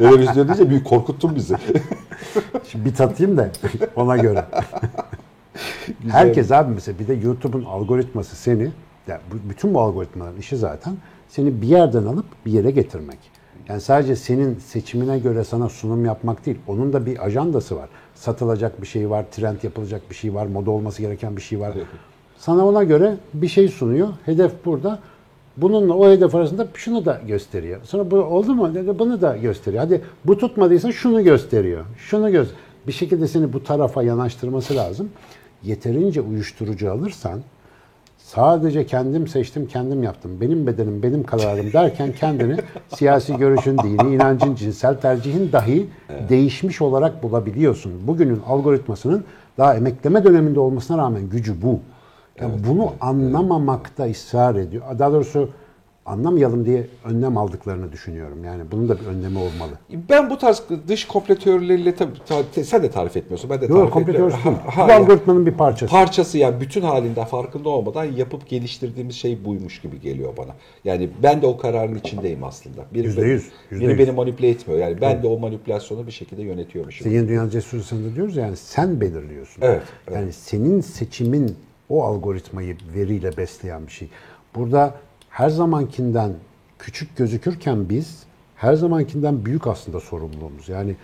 neler izliyor deyince bir korkuttun bizi. Şimdi bir tatayım da ona göre. Herkes abi mesela bir de YouTube'un algoritması seni, ya bu- bütün bu algoritmaların işi zaten seni bir yerden alıp bir yere getirmek. Yani sadece senin seçimine göre sana sunum yapmak değil. Onun da bir ajandası var. Satılacak bir şey var, trend yapılacak bir şey var, moda olması gereken bir şey var. Sana ona göre bir şey sunuyor. Hedef burada. Bununla o hedef arasında şunu da gösteriyor. Sonra bu oldu mu? Dedi, bunu da gösteriyor. Hadi bu tutmadıysa şunu gösteriyor. Şunu göz. Bir şekilde seni bu tarafa yanaştırması lazım. Yeterince uyuşturucu alırsan sadece kendim seçtim, kendim yaptım. Benim bedenim, benim kararım derken kendini siyasi görüşün, dini inancın, cinsel tercihin dahi değişmiş olarak bulabiliyorsun. Bugünün algoritmasının daha emekleme döneminde olmasına rağmen gücü bu. Yani bunu anlamamakta ısrar ediyor. Daha doğrusu anlamayalım diye önlem aldıklarını düşünüyorum. Yani bunun da bir önlemi olmalı. Ben bu tarz dış komplo teorileriyle tabii ta- sen de tarif etmiyorsun. Ben de tarif Yok, komplo etmiyorum. değil. Ha- Bu algoritmanın bir parçası. parçası yani bütün halinde farkında olmadan yapıp geliştirdiğimiz şey buymuş gibi geliyor bana. Yani ben de o kararın içindeyim aslında. Biri, Yüzde beni- yüz, yüzde biri yüz. beni manipüle etmiyor. Yani ben de o manipülasyonu bir şekilde yönetiyormuşum. İşte yeni dünya cesurusunda diyoruz ya, yani sen belirliyorsun. Evet, evet. Yani senin seçimin o algoritmayı veriyle besleyen bir şey. Burada her zamankinden küçük gözükürken biz her zamankinden büyük aslında sorumluluğumuz. Yani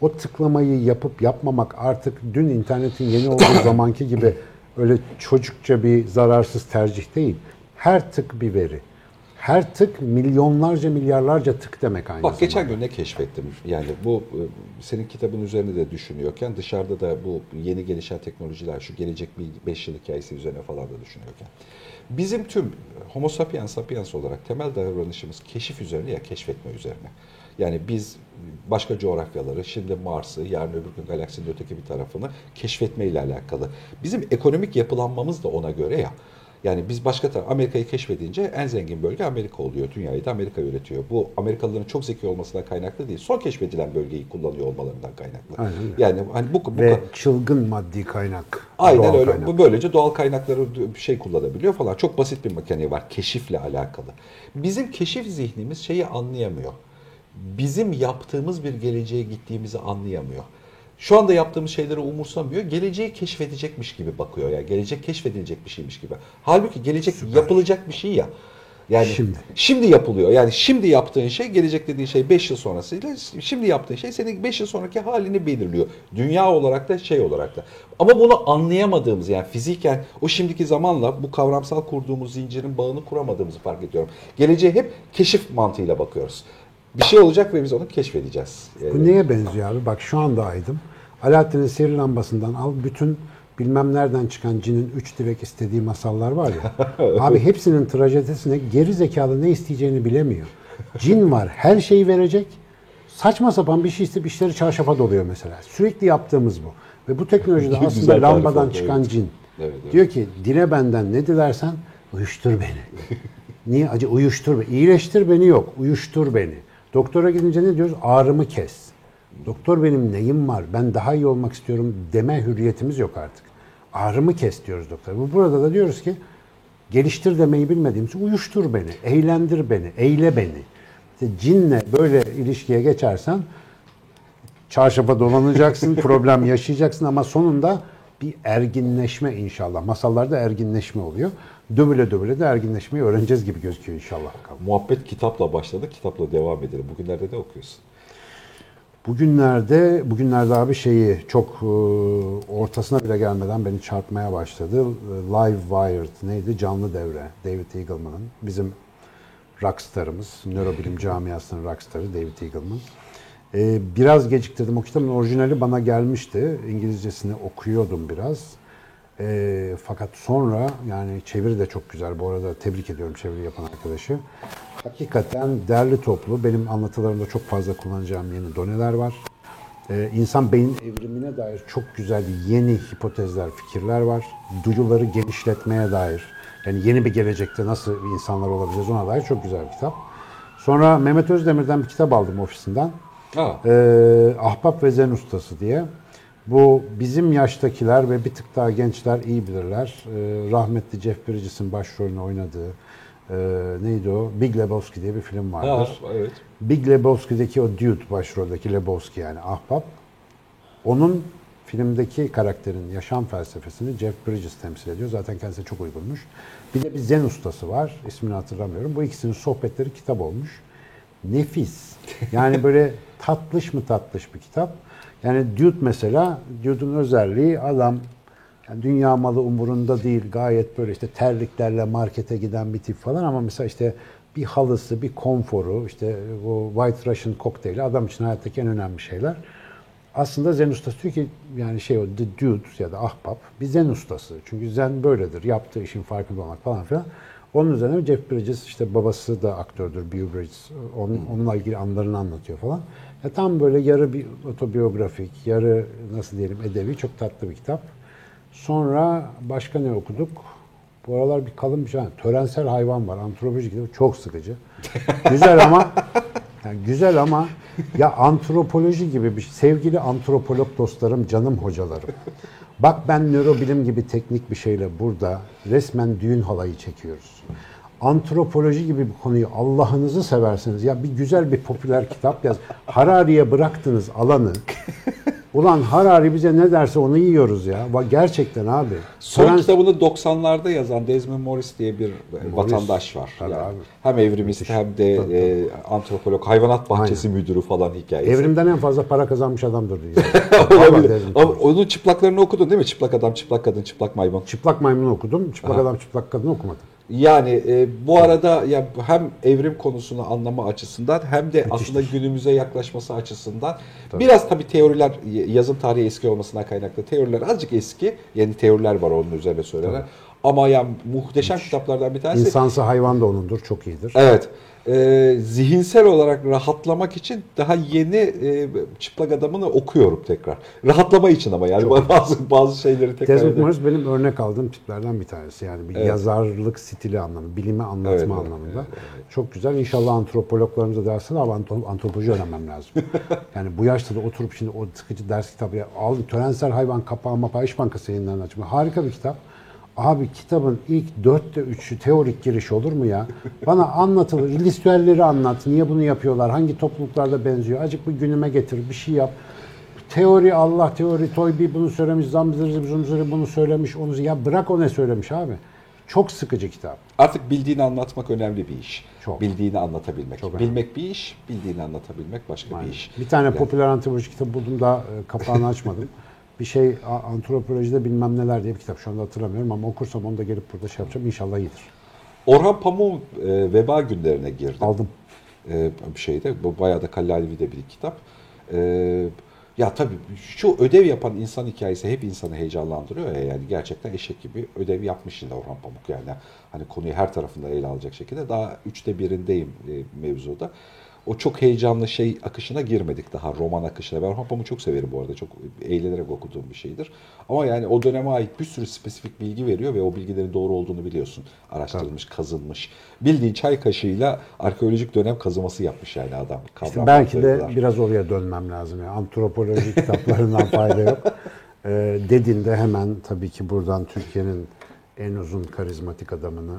o tıklamayı yapıp yapmamak artık dün internetin yeni olduğu zamanki gibi öyle çocukça bir zararsız tercih değil. Her tık bir veri. Her tık milyonlarca milyarlarca tık demek aynı Bak zamanda. geçen gün ne keşfettim? Yani bu e, senin kitabın üzerine de düşünüyorken dışarıda da bu yeni gelişen teknolojiler şu gelecek bir 5 yıl hikayesi üzerine falan da düşünüyorken. Bizim tüm homo sapiens sapiens olarak temel davranışımız keşif üzerine ya keşfetme üzerine. Yani biz başka coğrafyaları, şimdi Mars'ı, yarın öbür gün galaksinin öteki bir tarafını keşfetme ile alakalı. Bizim ekonomik yapılanmamız da ona göre ya. Yani biz başka taraf Amerika'yı keşfedince en zengin bölge Amerika oluyor. Dünyayı da Amerika yönetiyor. Bu Amerikalıların çok zeki olmasına kaynaklı değil. Son keşfedilen bölgeyi kullanıyor olmalarından kaynaklı. Aynen. Yani hani bu, bu Ve çılgın maddi kaynak. Aynen doğal öyle. kaynak. Bu böylece doğal kaynakları şey kullanabiliyor falan. Çok basit bir mekaniği var keşifle alakalı. Bizim keşif zihnimiz şeyi anlayamıyor. Bizim yaptığımız bir geleceğe gittiğimizi anlayamıyor. Şu anda yaptığımız şeyleri umursamıyor. Geleceği keşfedecekmiş gibi bakıyor. Yani gelecek keşfedilecek bir şeymiş gibi. Halbuki gelecek yapılacak bir şey ya. Yani Şimdi. şimdi yapılıyor. Yani şimdi yaptığın şey gelecek dediğin şey 5 yıl sonrasıyla şimdi yaptığın şey senin 5 yıl sonraki halini belirliyor. Dünya olarak da şey olarak da. Ama bunu anlayamadığımız yani fiziken o şimdiki zamanla bu kavramsal kurduğumuz zincirin bağını kuramadığımızı fark ediyorum. Geleceğe hep keşif mantığıyla bakıyoruz. Bir şey olacak ve biz onu keşfedeceğiz. Yani Bu neye benziyor abi? Bak şu anda aydım. Alaaddin'in sihirli lambasından al bütün bilmem nereden çıkan cinin üç direk istediği masallar var ya. abi hepsinin trajedisine geri zekalı ne isteyeceğini bilemiyor. Cin var her şeyi verecek. Saçma sapan bir şey isteyip işleri çarşafa doluyor mesela. Sürekli yaptığımız bu. Ve bu teknolojide aslında lambadan oldu, çıkan evet. cin. Evet, evet. Diyor ki dile benden ne dilersen uyuştur beni. Niye? Acı uyuştur beni. İyileştir beni yok. Uyuştur beni. Doktora gidince ne diyoruz? Ağrımı kes. Doktor benim neyim var? Ben daha iyi olmak istiyorum deme hürriyetimiz yok artık. Ağrımı kes diyoruz doktor. Bu Burada da diyoruz ki geliştir demeyi bilmediğimiz için uyuştur beni, eğlendir beni, eyle beni. İşte cinle böyle ilişkiye geçersen çarşafa dolanacaksın, problem yaşayacaksın ama sonunda bir erginleşme inşallah. Masallarda erginleşme oluyor. Dövüle dövüle de erginleşmeyi öğreneceğiz gibi gözüküyor inşallah. Muhabbet kitapla başladı, kitapla devam edelim. Bugünlerde ne okuyorsun? Bugünlerde, bugünlerde abi şeyi çok e, ortasına bile gelmeden beni çarpmaya başladı. Live Wired neydi? Canlı devre. David Eagleman'ın. Bizim rockstarımız, nörobilim camiasının rockstarı David Eagleman. E, biraz geciktirdim o kitabın orijinali bana gelmişti. İngilizcesini okuyordum biraz. E, fakat sonra yani çeviri de çok güzel. Bu arada tebrik ediyorum çeviri yapan arkadaşı. Hakikaten derli toplu. Benim anlatılarımda çok fazla kullanacağım yeni doneler var. Ee, insan beyin evrimine dair çok güzel yeni hipotezler, fikirler var. Duyuları genişletmeye dair. Yani yeni bir gelecekte nasıl insanlar olabileceğiz ona dair çok güzel bir kitap. Sonra Mehmet Özdemir'den bir kitap aldım ofisinden. Ha. Ee, Ahbap ve Zen Ustası diye. Bu bizim yaştakiler ve bir tık daha gençler iyi bilirler. Ee, rahmetli Jeff Bridges'in başrolünü oynadığı e, neydi o? Big Lebowski diye bir film Ha, vardır. evet. Big Lebowski'deki o dude başroldeki Lebowski yani ahbap. Onun filmdeki karakterin yaşam felsefesini Jeff Bridges temsil ediyor. Zaten kendisine çok uygunmuş. Bir de bir zen ustası var. İsmini hatırlamıyorum. Bu ikisinin sohbetleri kitap olmuş. Nefis. Yani böyle tatlış mı tatlış bir kitap. Yani Dude mesela, Dude'un özelliği adam yani dünya malı umurunda değil. Gayet böyle işte terliklerle markete giden bir tip falan ama mesela işte bir halısı, bir konforu, işte bu White Russian kokteyli adam için hayattaki en önemli şeyler. Aslında zen ustası diyor ki yani şey o the dude ya da ahbap bir zen ustası. Çünkü zen böyledir. Yaptığı işin farkında olmak falan filan. Onun üzerine Jeff Bridges işte babası da aktördür Beau Bridges. Onun, onunla ilgili anılarını anlatıyor falan. Ya tam böyle yarı bir otobiyografik, yarı nasıl diyelim edebi çok tatlı bir kitap. Sonra başka ne okuduk? Bu aralar bir kalın bir şey. Törensel hayvan var. Antropoloji kitabı çok sıkıcı. Güzel ama yani güzel ama ya antropoloji gibi bir şey. Sevgili antropolog dostlarım, canım hocalarım. Bak ben nörobilim gibi teknik bir şeyle burada resmen düğün halayı çekiyoruz. Antropoloji gibi bir konuyu Allah'ınızı seversiniz. Ya bir güzel bir popüler kitap yaz. Harari'ye bıraktınız alanı. Ulan Harari bize ne derse onu yiyoruz ya. Bak gerçekten abi. Son Trans- kitabını 90'larda yazan Desmond Morris diye bir vatandaş var. Tabii Yani abi. Hem evrimist hem de e, antropolog, hayvanat bahçesi müdürü falan hikayesi. Evrimden en fazla para kazanmış adamdır. Vallahi Olabilir. Ama Morris. onun çıplaklarını okudun değil mi? Çıplak adam, çıplak kadın, çıplak maymun. Çıplak maymunu okudum. Çıplak adam, çıplak kadını okumadım. Yani e, bu arada ya hem evrim konusunu anlama açısından hem de aslında günümüze yaklaşması açısından biraz tabii teoriler yazım tarihi eski olmasına kaynaklı teoriler azıcık eski. Yeni teoriler var onun üzerine söylenen. Ama yani muhteşem kitaplardan bir tanesi. İnsansı hayvan da onundur. Çok iyidir. Evet. E, zihinsel olarak rahatlamak için daha yeni e, çıplak adamını okuyorum tekrar. Rahatlama için ama yani bazı bazı şeyleri tekrar Desmond. Morris benim örnek aldığım tiplerden bir tanesi. Yani bir yazarlık stili anlamında, bilimi anlatma Evet, evet, anlamında. Çok güzel. İnşallah antropologlarımız da dersin ama antro- antropoloji öğrenmem lazım. yani bu yaşta da oturup şimdi o sıkıcı ders kitabı ya, al törensel hayvan kapağı mapa İş Bankası yayınlarını açma. Harika bir kitap. Abi kitabın ilk dörtte üçü teorik giriş olur mu ya? Bana anlatılır. Listüelleri anlat. Niye bunu yapıyorlar? Hangi topluluklarda benziyor? Acık bir günüme getir. Bir şey yap. Teori Allah teori Toybi bunu söylemiş, Zamzırı Zumzırı bunu söylemiş, onu ya bırak o ne söylemiş abi. Çok sıkıcı kitap. Artık bildiğini anlatmak önemli bir iş. Çok. Bildiğini anlatabilmek. Çok önemli. Bilmek bir iş, bildiğini anlatabilmek başka bir iş. Bir tane Yani popüler antropoloji kitabı buldum da e, kapağını açmadım. bir şey antropolojide bilmem neler diye bir kitap şu anda hatırlamıyorum ama okursam onu da gelip burada şey yapacağım. İnşallah iyidir. Orhan Pamuk'un e, veba günlerine girdim. Aldım. E, bir şeyde. Bu bayağı da Kallalivi'de bir kitap. E, ya tabii şu ödev yapan insan hikayesi hep insanı heyecanlandırıyor ya yani gerçekten eşek gibi ödev yapmış yine Orhan Pamuk yani hani konuyu her tarafında ele alacak şekilde daha üçte birindeyim e, mevzuda. O çok heyecanlı şey akışına girmedik daha roman akışına. Ben Pamuk'u çok severim bu arada. Çok eğlenerek okuduğum bir şeydir. Ama yani o döneme ait bir sürü spesifik bilgi veriyor ve o bilgilerin doğru olduğunu biliyorsun. Araştırılmış, kazınmış. Bildiğin çay kaşığıyla arkeolojik dönem kazıması yapmış yani adam. İşte belki de biraz oraya dönmem lazım. Yani antropoloji kitaplarından fayda yok. Ee, dediğinde hemen tabii ki buradan Türkiye'nin en uzun karizmatik adamını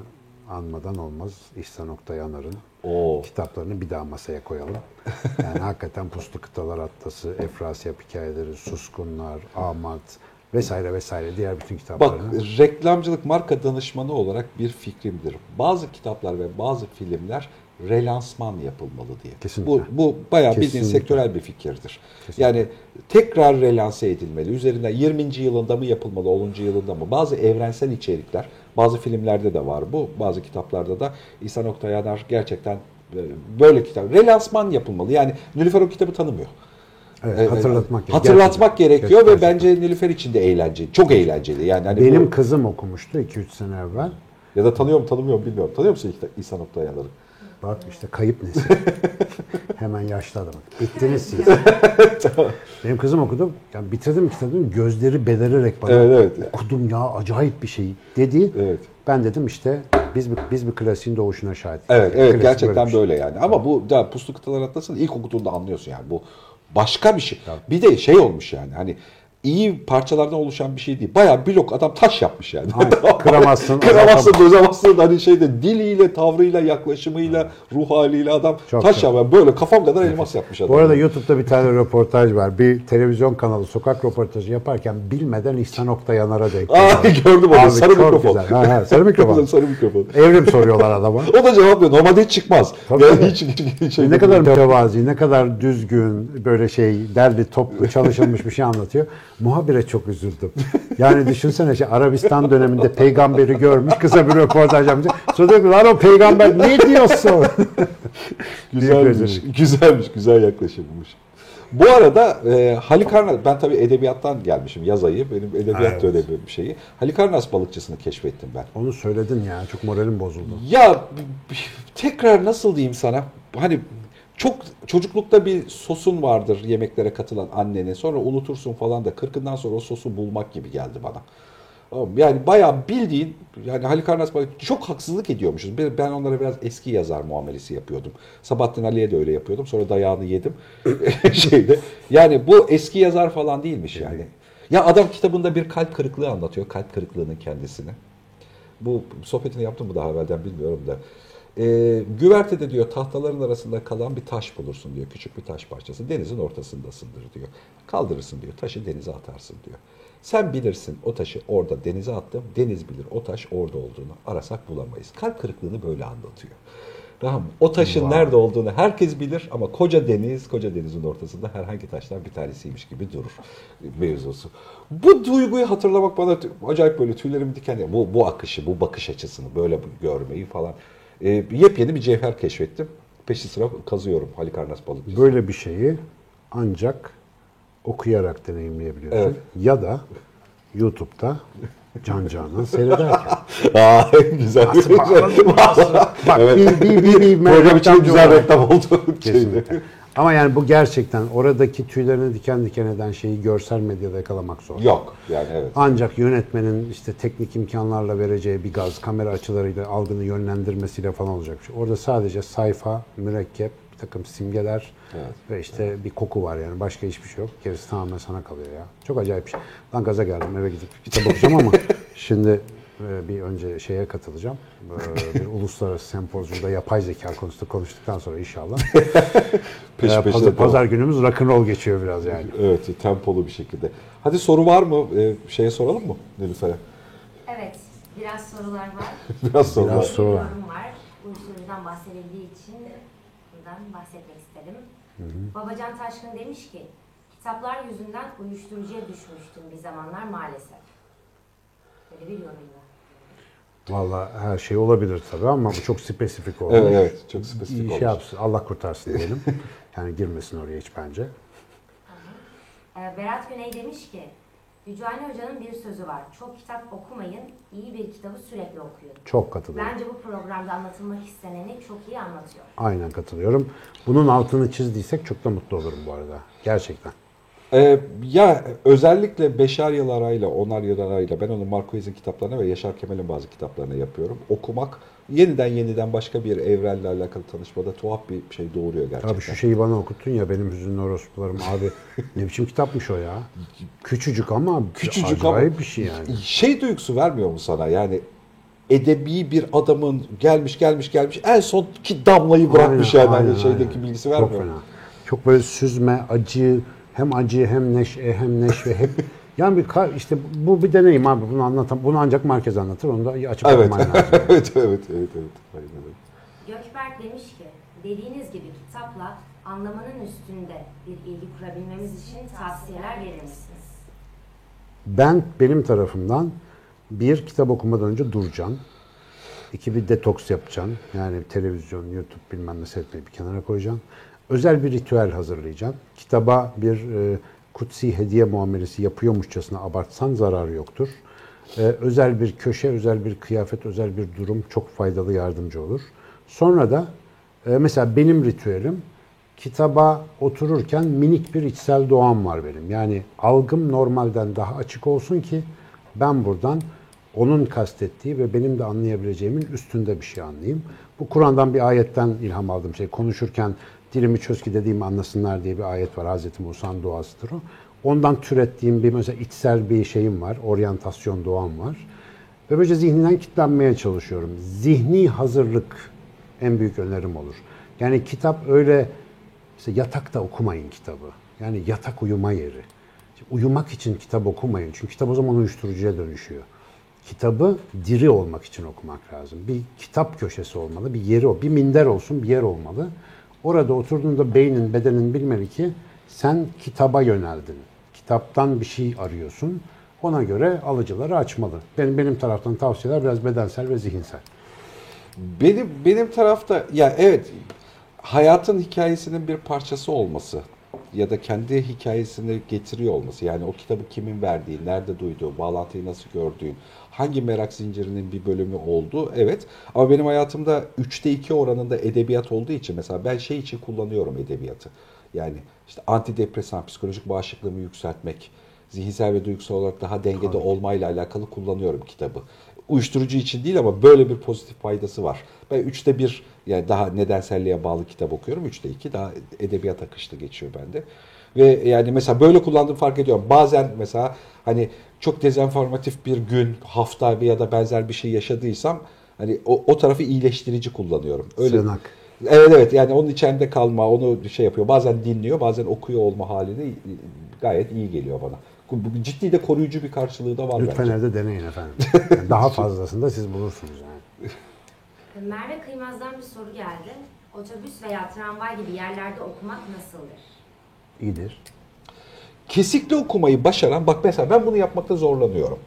anmadan olmaz. İhsan Oktay Anar'ın Oo. kitaplarını bir daha masaya koyalım. Yani hakikaten Puslu Kıtalar Atlası, Efrasiyap Hikayeleri, Suskunlar, Amat vesaire vesaire diğer bütün Bak kitaplarını. reklamcılık marka danışmanı olarak bir fikrimdir. Bazı kitaplar ve bazı filmler relansman yapılmalı diye. Kesinlikle. Bu, bu bayağı bildiğin Kesinlikle. sektörel bir fikirdir. Yani tekrar relanse edilmeli. Üzerinden 20. yılında mı yapılmalı, 10. yılında mı? Bazı evrensel içerikler, bazı filmlerde de var bu, bazı kitaplarda da İhsan Oktay Yanar gerçekten e, böyle kitap. Relansman yapılmalı. Yani Nilüfer o kitabı tanımıyor. Evet, hatırlatmak gerekiyor. Hatırlatmak Gerçekten. gerekiyor ve Gerçekten. bence Nilüfer için de eğlenceli. Çok eğlenceli. Yani hani Benim bu- kızım okumuştu 2-3 sene evvel. ya da tanıyor mu tanımıyor mu bilmiyorum. Tanıyor musun İhsan Oktay Yanar'ı? Bak işte kayıp nesil. Hemen yaşlı adam. Bittiniz siz. Benim kızım okudu. Yani bitirdim kitabını gözleri belererek bana Evet, evet. okudum ya acayip bir şey dedi. Evet. Ben dedim işte biz bir, biz bir klasiğin doğuşuna şahit. Evet, evet Klasik gerçekten bir şey. böyle yani. Ama bu da Puslu Kıtalar Atlası'nı ilk okuduğunda anlıyorsun yani. Bu başka bir şey. Bir de şey olmuş yani hani iyi parçalardan oluşan bir şey değil. Bayağı blok adam taş yapmış yani. Aynen. Kıramazsın, Kıramazsın, dözemezsin. Hani şeyde diliyle, tavrıyla, yaklaşımıyla, ruh haliyle adam Çok taş çok. yapıyor. Böyle kafam kadar elmas yapmış adam. Bu arada YouTube'da bir tane röportaj var. Bir televizyon kanalı sokak röportajı yaparken bilmeden İhsan Oktay Yanar'a denk geliyor. gördüm onu. Abi Sarı mikrofon. güzel. Ha, ha, sarı mikrofon. Sarı mikrofon. Evrim soruyorlar adama. O da cevap veriyor. Normalde hiç çıkmaz. Tabii, yani tabii. hiç, hiç şey ne kadar mütevazi, ne kadar düzgün, böyle şey derli toplu çalışılmış bir şey anlatıyor. Muhabire çok üzüldüm. Yani düşünsene şey Arabistan döneminde peygamberi görmüş, kısa bir röportaj yapmış. Sonra diyor ki lan o peygamber ne diyorsun? Güzelmiş, güzelmiş, güzel yaklaşımmış. Bu arada e, Halikarnas, ben tabii edebiyattan gelmişim yaz ayı, benim edebiyat Evet. dönemi bir şeyi. Halikarnas balıkçısını keşfettim ben. Onu söyledin ya, çok moralim bozuldu. Ya tekrar nasıl diyeyim sana? Hani çok çocuklukta bir sosun vardır yemeklere katılan annenin. Sonra unutursun falan da kırkından sonra o sosu bulmak gibi geldi bana. Yani bayağı bildiğin yani Halikarnas çok haksızlık ediyormuşuz. Ben onlara biraz eski yazar muamelesi yapıyordum. Sabahattin Ali'ye de öyle yapıyordum. Sonra dayağını yedim. Şeyde. Yani bu eski yazar falan değilmiş yani. Ya adam kitabında bir kalp kırıklığı anlatıyor. Kalp kırıklığının kendisini. Bu sohbetini yaptım mı daha evvelden bilmiyorum da. Ee, güvertede diyor tahtaların arasında kalan bir taş bulursun diyor. Küçük bir taş parçası. Denizin ortasındasındır diyor. Kaldırırsın diyor. Taşı denize atarsın diyor. Sen bilirsin o taşı orada denize attım. Deniz bilir o taş orada olduğunu. Arasak bulamayız. Kalp kırıklığını böyle anlatıyor. Tamam mı? O taşın nerede olduğunu herkes bilir ama koca deniz, koca denizin ortasında herhangi taştan bir tanesiymiş gibi durur mevzusu. Bu duyguyu hatırlamak bana acayip böyle tüylerim diken diken. Bu, bu akışı, bu bakış açısını böyle görmeyi falan. Ee, yepyeni bir cevher keşfettim. Peşi sıra kazıyorum Halikarnas balıkçısı. Böyle bir şeyi ancak okuyarak deneyimleyebiliyorsun. Evet. Ya da YouTube'da Can Canan seyrederken. Aa, güzel. Bak Evet. bir, bir, bir, bir reklamcı güzel olarak- reklam oldu. Kesinlikle. Ama yani bu gerçekten oradaki tüylerini diken diken eden şeyi görsel medyada yakalamak zor. Yok yani evet. Ancak yönetmenin işte teknik imkanlarla vereceği bir gaz, kamera açılarıyla algını yönlendirmesiyle falan olacak bir şey. Orada sadece sayfa, mürekkep, bir takım simgeler ve işte bir koku var yani. Başka hiçbir şey yok. Gerisi tamamen sana kalıyor ya. Çok acayip bir şey. Lan gaza geldim eve gidip kitap okuyacağım ama şimdi bir önce şeye katılacağım. E, Bir uluslararası sempozyumda yapay zeka konusunda konuştuktan sonra inşallah. Peş E, peşe pazar, pazar günümüz rock'n'roll geçiyor biraz yani. Evet, tempolu bir şekilde. Hadi soru var mı? Ee, şeye soralım mı Nilüfer'e? Evet, biraz sorular var. Biraz soru Biraz var. soru var. Uyuşturucudan bahsedildiği için bundan bahsetmek istedim. Babacan Taşkın demiş ki, kitaplar yüzünden uyuşturucuya düşmüştüm bir zamanlar maalesef. Böyle bir yorum var. Valla her şey olabilir tabii ama bu çok spesifik olmuş. Evet, evet. Çok spesifik İyi olmuş. şey yapsın, Allah kurtarsın diyelim. yani girmesin oraya hiç bence. Ee, Berat Güney demiş ki, Yücani Hoca'nın bir sözü var. Çok kitap okumayın, iyi bir kitabı sürekli okuyun. Çok katılıyorum. Bence bu programda anlatılmak isteneni çok iyi anlatıyor. Aynen katılıyorum. Bunun altını çizdiysek çok da mutlu olurum bu arada. Gerçekten. Ee, ya özellikle beşer yıl arayla, onar yıl arayla ben onu Marquez'in kitaplarına ve Yaşar Kemal'in bazı kitaplarına yapıyorum. Okumak yeniden yeniden başka bir evrenle alakalı tanışmada tuhaf bir şey doğuruyor gerçekten. Abi şu şeyi bana okuttun ya benim hüzünlü orospularım abi ne biçim kitapmış o ya. Küçücük ama Küçücük ama acayip bir şey yani. Şey duygusu vermiyor mu sana? Yani edebi bir adamın gelmiş gelmiş gelmiş en son ki damlayı bırakmış Aynen, yani hani aynen, şeydeki aynen. bilgisi Çok vermiyor. mu? fena. Çok böyle süzme, acı, hem acı hem neşe hem neşve hep yani bir işte bu bir deneyim abi bunu anlatan bunu ancak merkez anlatır onu da açık Evet. lazım. evet, evet, evet, evet. Aynen öyle. Gökberk demiş ki, dediğiniz gibi kitapla anlamanın üstünde bir ilgi kurabilmemiz için tavsiyeler verir misiniz? Ben benim tarafımdan bir kitap okumadan önce duracaksın. İki bir detoks yapacaksın. Yani televizyon, YouTube bilmem ne seyretmeyi bir kenara koyacaksın. Özel bir ritüel hazırlayacaksın. Kitaba bir e, kutsi hediye muamelesi yapıyormuşçasına abartsan zararı yoktur. E, özel bir köşe, özel bir kıyafet, özel bir durum çok faydalı yardımcı olur. Sonra da e, mesela benim ritüelim kitaba otururken minik bir içsel doğam var benim. Yani algım normalden daha açık olsun ki ben buradan onun kastettiği ve benim de anlayabileceğimin üstünde bir şey anlayayım. Bu Kur'an'dan bir ayetten ilham aldığım şey. Konuşurken dilimi çöz ki dediğimi anlasınlar diye bir ayet var. Hazreti Musa'nın duasıdır o. Ondan türettiğim bir mesela içsel bir şeyim var. Oryantasyon doğam var. Ve böylece zihninden kitlenmeye çalışıyorum. Zihni hazırlık en büyük önerim olur. Yani kitap öyle işte yatakta okumayın kitabı. Yani yatak uyuma yeri. Uyumak için kitap okumayın. Çünkü kitap o zaman uyuşturucuya dönüşüyor. Kitabı diri olmak için okumak lazım. Bir kitap köşesi olmalı, bir yeri o. Bir minder olsun, bir yer olmalı. Orada oturduğunda beynin, bedenin bilmeli ki sen kitaba yöneldin. Kitaptan bir şey arıyorsun. Ona göre alıcıları açmalı. Benim benim taraftan tavsiyeler biraz bedensel ve zihinsel. Benim benim tarafta ya evet hayatın hikayesinin bir parçası olması ya da kendi hikayesini getiriyor olması yani o kitabı kimin verdiği, nerede duyduğu, bağlantıyı nasıl gördüğün, hangi merak zincirinin bir bölümü oldu evet ama benim hayatımda 3'te 2 oranında edebiyat olduğu için mesela ben şey için kullanıyorum edebiyatı. Yani işte antidepresan, psikolojik bağışıklığımı yükseltmek, zihinsel ve duygusal olarak daha dengede olmayla alakalı kullanıyorum kitabı. Uyuşturucu için değil ama böyle bir pozitif faydası var. Ben üçte bir yani daha nedenselliğe bağlı kitap okuyorum. Üçte iki daha edebiyat akışlı geçiyor bende. Ve yani mesela böyle kullandığımı fark ediyorum. Bazen mesela hani çok dezenformatif bir gün, hafta ya da benzer bir şey yaşadıysam hani o, o tarafı iyileştirici kullanıyorum. Öyle. Sığınak. Evet evet yani onun içinde kalma, onu şey yapıyor. Bazen dinliyor, bazen okuyor olma halini gayet iyi geliyor bana. Ciddi de koruyucu bir karşılığı da var Lütfen bence. evde deneyin efendim. Yani daha fazlasını da siz bulursunuz yani. Merve Kıymaz'dan bir soru geldi. Otobüs veya tramvay gibi yerlerde okumak nasıldır? İyidir. Kesikli okumayı başaran, bak mesela ben bunu yapmakta zorlanıyorum.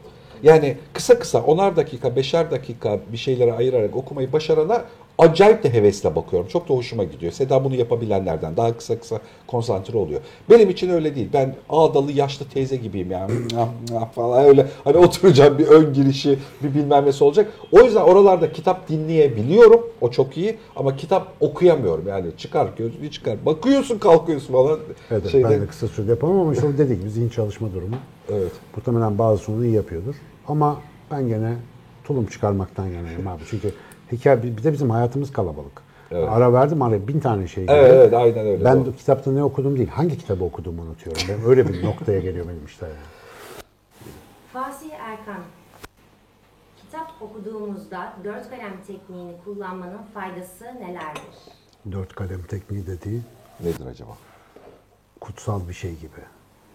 Yani kısa kısa onar dakika, beşer dakika bir şeylere ayırarak okumayı başarana acayip de hevesle bakıyorum. Çok da hoşuma gidiyor. Seda bunu yapabilenlerden daha kısa kısa konsantre oluyor. Benim için öyle değil. Ben ağdalı yaşlı teyze gibiyim yani falan öyle hani oturacağım bir ön girişi bir bilmem nesi olacak. O yüzden oralarda kitap dinleyebiliyorum. O çok iyi ama kitap okuyamıyorum. Yani çıkar gözünü çıkar. Bakıyorsun kalkıyorsun falan. Evet, Şeyde- ben de kısa sürede yapamam ama işte dediği gibi zihin çalışma durumu. Evet. Muhtemelen bazı onu iyi yapıyordur. Ama ben gene tulum çıkarmaktan yanayım abi. Çünkü hikaye, bir de bizim hayatımız kalabalık. Ara verdim araya bin tane şey geliyor. Evet, evet aynen öyle. Ben Doğru. kitapta ne okudum değil, hangi kitabı okuduğumu unutuyorum. Ben öyle bir noktaya geliyor benim işte. Yani. Fasih Erkan. Kitap okuduğumuzda dört kalem tekniğini kullanmanın faydası nelerdir? Dört kalem tekniği dediği Nedir acaba? kutsal bir şey gibi.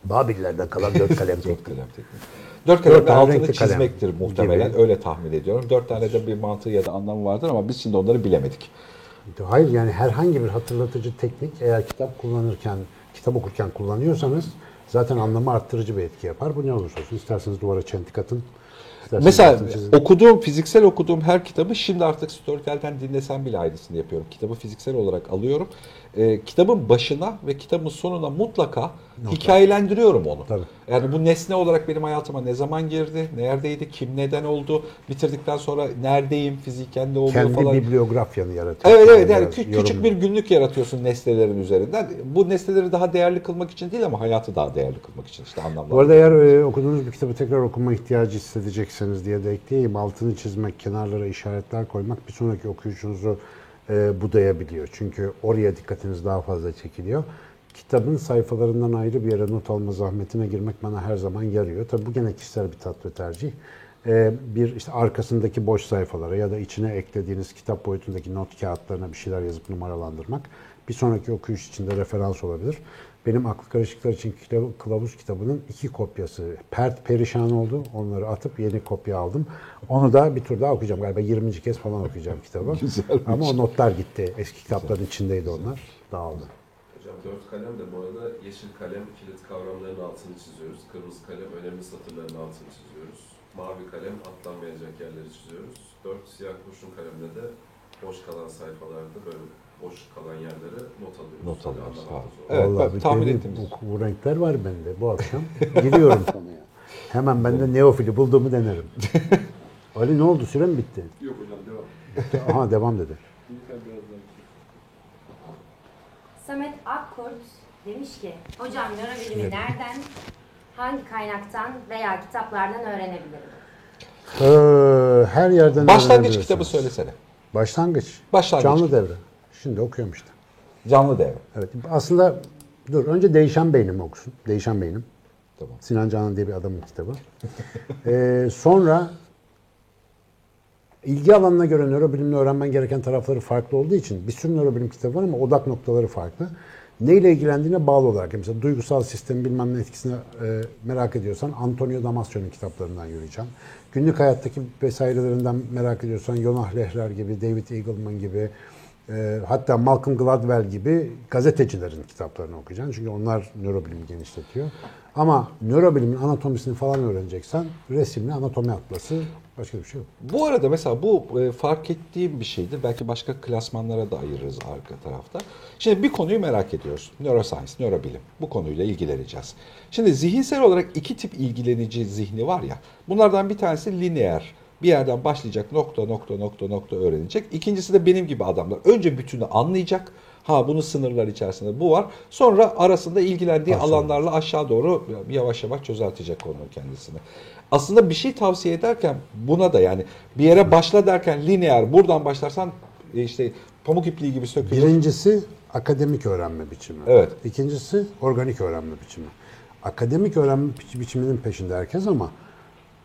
Babillerden kalan dört kalem tekniği. Dört kalem tekniği. Dört kalem Dört altını renkli kalem çizmektir muhtemelen. gibi. Öyle tahmin ediyorum. Dört tane de bir mantığı ya da anlamı vardır ama biz şimdi onları bilemedik. Hayır yani herhangi bir hatırlatıcı teknik eğer kitap kullanırken, kitap okurken kullanıyorsanız zaten anlamı arttırıcı bir etki yapar. Bu ne olursa olsun. İsterseniz duvara çentik atın. Mesela okuduğum, fiziksel okuduğum her kitabı şimdi artık Storytel'den dinlesem bile aynısını yapıyorum. Kitabı fiziksel olarak alıyorum. Ee, kitabın başına ve kitabın sonuna mutlaka hikayelendiriyorum onu. Tabii. Yani bu nesne olarak benim hayatıma ne zaman girdi, neredeydi, kim neden oldu, bitirdikten sonra neredeyim, fiziken ne oluyor kendi falan. bibliografyanı yaratıyor. Evet evet yani kü- küçük bir günlük yaratıyorsun nesnelerin üzerinden. Bu nesneleri daha değerli kılmak için değil ama hayatı daha değerli kılmak için işte anlamlar. Bu arada eğer e, okuduğunuz bir kitabı tekrar okuma ihtiyacı hissedeceksiniz edecekseniz diye de ekleyeyim. Altını çizmek, kenarlara işaretler koymak bir sonraki okuyucunuzu e, budayabiliyor. Çünkü oraya dikkatiniz daha fazla çekiliyor. Kitabın sayfalarından ayrı bir yere not alma zahmetine girmek bana her zaman yarıyor. Tabii bu gene kişisel bir tat ve tercih. E, bir işte arkasındaki boş sayfalara ya da içine eklediğiniz kitap boyutundaki not kağıtlarına bir şeyler yazıp numaralandırmak bir sonraki okuyuş için de referans olabilir. Benim aklı karışıklar için kılav- kılavuz kitabının iki kopyası pert perişan oldu. Onları atıp yeni kopya aldım. Onu da bir tur daha okuyacağım. Galiba 20. kez falan okuyacağım kitabı. Ama o notlar gitti. Eski kitapların içindeydi onlar. Dağıldı. Hocam dört kalem de bu arada yeşil kalem kilit kavramlarının altını çiziyoruz. Kırmızı kalem önemli satırların altını çiziyoruz. Mavi kalem atlanmayacak yerleri çiziyoruz. Dört siyah kurşun kalemle de boş kalan sayfalarda böyle boş kalan yerlere not alıyoruz. Not Böyle alıyoruz, zor. Evet, Vallahi bak, bir tahmin ettiğimiz. Bu, bu renkler var bende bu akşam. Giriyorum konuya. Hemen ben de neofili bulduğumu denerim. Ali ne oldu? Süre mi bitti? Yok hocam devam. Aha devam dedi. Samet Akkurt demiş ki, hocam nörobilimi nereden, hangi kaynaktan veya kitaplardan öğrenebilirim? Ee, her yerden Başlangıç öğrenebilirsiniz. kitabı söylesene. Başlangıç. Başlangıç. Canlı devre. Şimdi okuyorum işte. Canlı devre. Evet. Aslında dur önce Değişen Beynim okusun. Değişen Beynim. Tamam. Sinan Canan diye bir adamın kitabı. Ee, sonra ilgi alanına göre nörobilimle öğrenmen gereken tarafları farklı olduğu için bir sürü nörobilim kitabı var ama odak noktaları farklı. Neyle ilgilendiğine bağlı olarak. Mesela duygusal sistem bilmem ne etkisini e, merak ediyorsan Antonio Damasio'nun kitaplarından yürüyeceğim. Günlük hayattaki vesairelerinden merak ediyorsan Yonah Lehrer gibi, David Eagleman gibi, e, hatta Malcolm Gladwell gibi gazetecilerin kitaplarını okuyacaksın. Çünkü onlar nörobilimi genişletiyor. Ama nörobilimin anatomisini falan öğreneceksen resimli anatomi atlası başka bir şey yok. Bu arada mesela bu e, fark ettiğim bir şeydir. Belki başka klasmanlara da ayırırız arka tarafta. Şimdi bir konuyu merak ediyoruz. Neuroscience, nörobilim. Bu konuyla ilgileneceğiz. Şimdi zihinsel olarak iki tip ilgilenici zihni var ya. Bunlardan bir tanesi lineer. Bir yerden başlayacak nokta nokta nokta nokta öğrenecek. İkincisi de benim gibi adamlar. Önce bütünü anlayacak. Ha bunun sınırlar içerisinde bu var. Sonra arasında ilgilendiği Aşağı. alanlarla aşağı doğru yavaş yavaş çözeltecek konu kendisini. Aslında bir şey tavsiye ederken buna da yani bir yere başla derken lineer buradan başlarsan e, işte pamuk ipliği gibi sökülür. Birincisi akademik öğrenme biçimi. Evet. İkincisi organik öğrenme biçimi. Akademik öğrenme biç- biçiminin peşinde herkes ama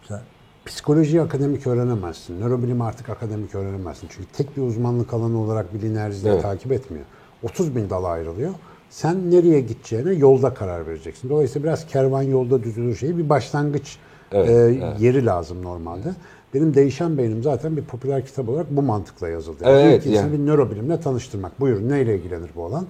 mesela psikolojiyi akademik öğrenemezsin. Nörobilimi artık akademik öğrenemezsin. Çünkü tek bir uzmanlık alanı olarak lineerizmi Evet. takip etmiyor. 30 bin dala ayrılıyor. Sen nereye gideceğine yolda karar vereceksin. Dolayısıyla biraz kervan yolda düzülür şeyi bir başlangıç Evet, e, evet. yeri lazım normalde. Benim Değişen Beynim zaten bir popüler kitap olarak bu mantıkla yazıldı. Evet, İlk yani. bir nörobilimle tanıştırmak. Buyurun neyle ilgilenir bu alan?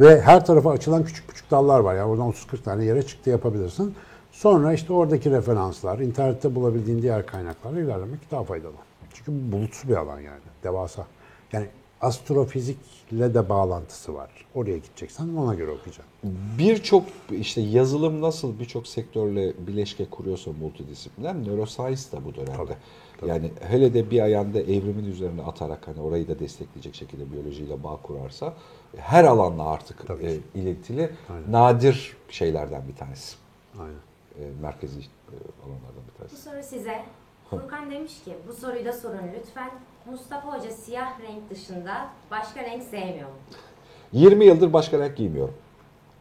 Ve her tarafa açılan küçük küçük dallar var. Yani oradan 30-40 tane yere çıktı yapabilirsin. Sonra işte oradaki referanslar, internette bulabildiğin diğer kaynaklarla ilerlemek daha faydalı. Çünkü bu bulutsu bir alan yani. Devasa. Yani astrofizikle de bağlantısı var. Oraya gideceksen ona göre okuyacaksın. Birçok işte yazılım nasıl birçok sektörle bileşke kuruyorsa multidisipliner, neuroscience da bu dönemde. Tabii, tabii. Yani hele de bir ayağında evrimin üzerine atarak hani orayı da destekleyecek şekilde biyolojiyle bağ kurarsa her alanla artık Tabii e, ilintili Aynen. nadir şeylerden bir tanesi. Aynen. E, merkezi e, alanlardan bir Bu tanesi. soru size. Furkan demiş ki, bu soruyu da sorun lütfen. Mustafa Hoca siyah renk dışında başka renk sevmiyor mu? 20 yıldır başka renk giymiyorum.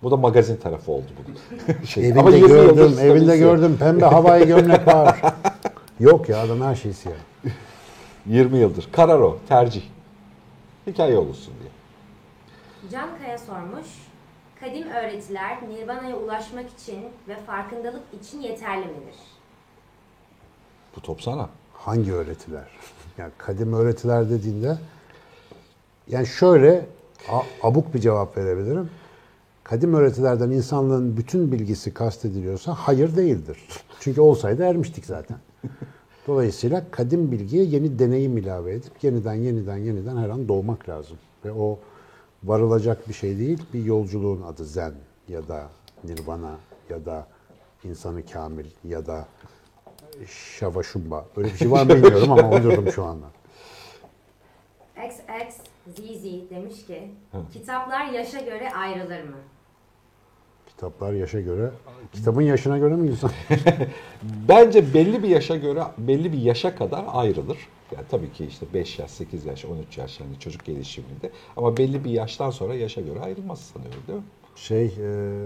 Bu da magazin tarafı oldu bunun. şey, Evinde ama 20 yıldır gördüm, evinde gördüm. Pembe havai gömlek var. Yok ya adam her şey siyah. 20 yıldır. Karar o, tercih. Hikaye olursun diye. Can Kaya sormuş. Kadim öğretiler Nirvana'ya ulaşmak için ve farkındalık için yeterli midir? Bu top sana. Hangi öğretiler? Yani kadim öğretiler dediğinde yani şöyle abuk bir cevap verebilirim. Kadim öğretilerden insanlığın bütün bilgisi kastediliyorsa hayır değildir. Çünkü olsaydı ermiştik zaten. Dolayısıyla kadim bilgiye yeni deneyim ilave edip yeniden yeniden yeniden her an doğmak lazım. Ve o varılacak bir şey değil, bir yolculuğun adı zen ya da nirvana ya da insanı kamil ya da şavaşumba. Öyle bir şey var mı bilmiyorum ama uydurdum şu anda. XXZZ demiş ki, kitaplar yaşa göre ayrılır mı? Kitaplar yaşa göre. Kitabın yaşına göre mi insan? Bence belli bir yaşa göre belli bir yaşa kadar ayrılır. Yani tabii ki işte 5 yaş, 8 yaş, 13 yaş yani çocuk gelişiminde. Ama belli bir yaştan sonra yaşa göre ayrılmaz sanıyorum değil mi? Şey, e,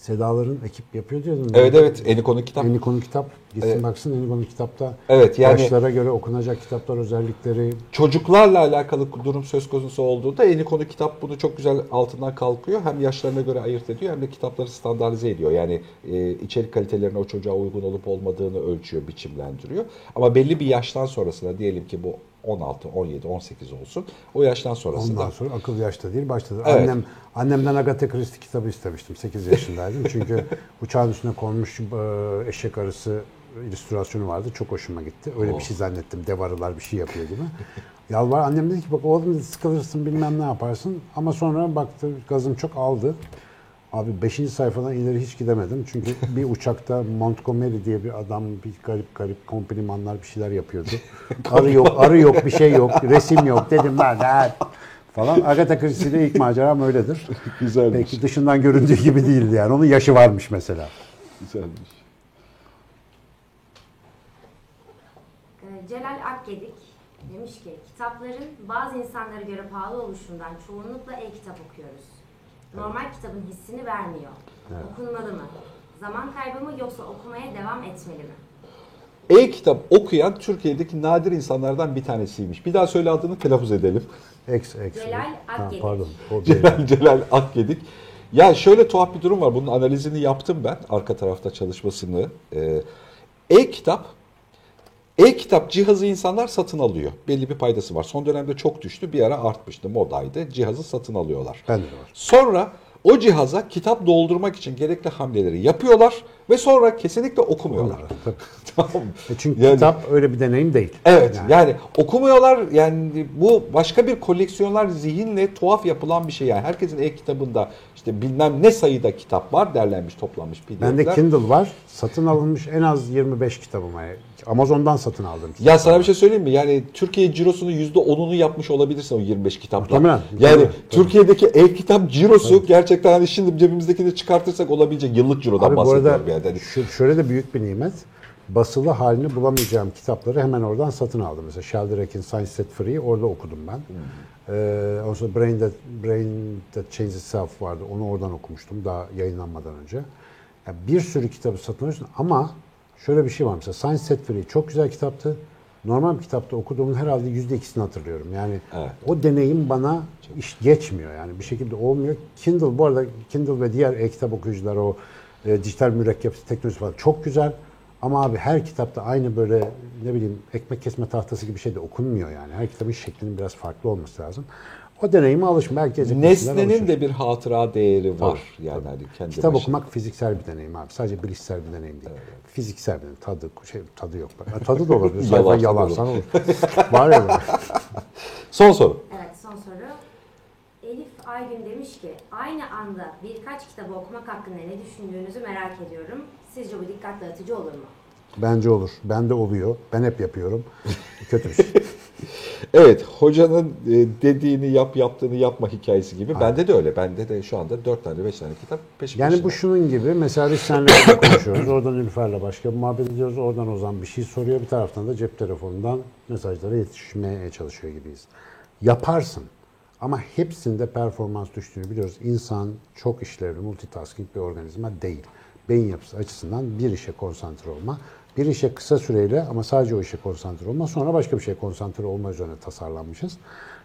Sedaların ekip yapıyor diyordun. Evet evet Eniko'nun kitap. Eniko'nun kitap. Gitsin Evet. baksın Eniko'nun kitapta. Evet yani Yaşlara göre okunacak kitaplar özellikleri. çocuklarla alakalı durum söz konusu olduğunda Eniko'nun kitap bunu çok güzel altından kalkıyor. Hem yaşlarına göre ayırt ediyor hem de kitapları standartize ediyor. Yani e, içerik kalitelerine o çocuğa uygun olup olmadığını ölçüyor, biçimlendiriyor. Ama belli bir yaştan sonrasında diyelim ki bu 16, 17, 18 olsun. O yaştan sonrasında Ondan sonra akıl yaşta değil başladı. Evet. Annem annemden Agatha Christie kitabı istemiştim. 8 yaşındaydım. Çünkü uçağın üstüne konmuş e, eşek arısı illüstrasyonu vardı. Çok hoşuma gitti. Öyle bir şey zannettim. Dev arılar bir şey yapıyor gibi. Yalvar annem dedi ki bak oğlum sıkılırsın bilmem ne yaparsın. Ama sonra baktı gazım çok aldı. Abi 5. sayfadan ileri hiç gidemedim. Çünkü bir uçakta Montgomery diye bir adam bir garip garip komplimanlar bir şeyler yapıyordu. Arı yok, arı yok, bir şey yok, resim yok dedim ben de falan. Agatha Christie'de ilk maceram öyledir. Güzelmiş. Peki dışından göründüğü gibi değildi yani. Onun yaşı varmış mesela. güzelmiş. Ee, Celal Akgedik demiş ki kitapların bazı insanlara göre pahalı oluşundan çoğunlukla e-kitap okuyoruz. Normal kitabın hissini vermiyor. Okunmalı mı? Zaman kaybı mı yoksa okumaya devam etmeli mi? E-kitap okuyan Türkiye'deki nadir insanlardan bir tanesiymiş. Bir daha söyle adını telaffuz edelim. Ex, ex. Celal Ha, Akgedik. pardon. O. Celal, Celal Akgedik. Ya şöyle tuhaf bir durum var. Bunun analizini yaptım ben. Arka tarafta çalışmasını. Ee, E-kitap E-kitap cihazı insanlar satın alıyor. Belli bir paydası var. Son dönemde çok düştü. Bir ara artmıştı. Modaydı. Cihazı satın alıyorlar. Bende de var. Sonra o cihaza kitap doldurmak için gerekli hamleleri yapıyorlar ve sonra kesinlikle okumuyorlar. Tabii. tamam? E çünkü Yani- kitap öyle bir deneyim değil. Evet Yani. yani. okumuyorlar yani bu başka bir koleksiyonlar zihinle tuhaf yapılan bir şey yani herkesin e-kitabında işte bilmem ne sayıda kitap var derlenmiş toplanmış pdf'ler. Bende Kindle var. Satın alınmış en az 25 kitabım var. Amazon'dan satın aldım. ya sana bir şey söyleyeyim mi? Yani Türkiye cirosunun %10'unu yapmış olabilirsin o 25 kitapla. Muhtemelen, Yani tabii. Türkiye'deki e-kitap cirosu gerçekten hani şimdi cebimizdekini çıkartırsak olabilecek yıllık cirodan Abi bu bahsediyorum arada yani. Şu- şöyle de büyük bir nimet. Basılı halini bulamayacağım kitapları hemen oradan satın aldım. Mesela Sheldrake'in Science Set Free'yi orada okudum ben. Ee, ondan sonra Brain That, Brain That Changes Itself vardı. Onu oradan okumuştum daha yayınlanmadan önce. Yani bir sürü kitabı satın alıyorsun ama şöyle bir şey var mesela Science Set Free çok güzel kitaptı. Normal bir kitapta okuduğumun herhalde yüzde ikisini hatırlıyorum. Yani Evet. o deneyim bana iş geçmiyor yani bir şekilde olmuyor. Kindle bu arada Kindle ve diğer e-kitap okuyucular o e, dijital mürekkep teknolojisi falan çok güzel. Ama abi her kitapta aynı böyle ne bileyim ekmek kesme tahtası gibi şey de okunmuyor yani. Her kitabın şeklinin biraz farklı olması lazım. O deneyime gelecek nesiller nesnenin alışır. de bir hatıra değeri var. Yani hani kendi Kitap başına. okumak fiziksel bir deneyim abi. Sadece bilişsel bir deneyim değil. Fiziksel bir deneyim. Tadı, şey, tadı yok. Ha, Tadı da olabilir. Sayfa Yalarsan olur. Var ya. Son soru. Evet son soru. Elif Aygün demiş ki aynı anda birkaç kitabı okumak hakkında ne düşündüğünüzü merak ediyorum. Sizce bu dikkat dağıtıcı olur mu? Bence olur. Bende oluyor. Ben hep yapıyorum. Kötü bir şey. Evet, hocanın e, dediğini yap, yaptığını yapma hikayesi gibi. Bende de öyle. Bende de şu anda 4 tane, 5 tane kitap Yani peşine. bu şunun gibi. Mesela biz seninle konuşuyoruz. Oradan Ülfer'le başka bir muhabbet ediyoruz. Oradan Ozan bir şey soruyor. Bir taraftan da cep telefonundan mesajlara yetişmeye çalışıyor gibiyiz. Yaparsın. Ama hepsinde performans düştüğünü biliyoruz. İnsan çok işlevli, multitasking bir organizma değil. Beyin yapısı açısından bir işe konsantre olma. Bir işe kısa süreyle ama sadece o işe konsantre olma. Sonra başka bir şeye konsantre olma üzerine tasarlanmışız.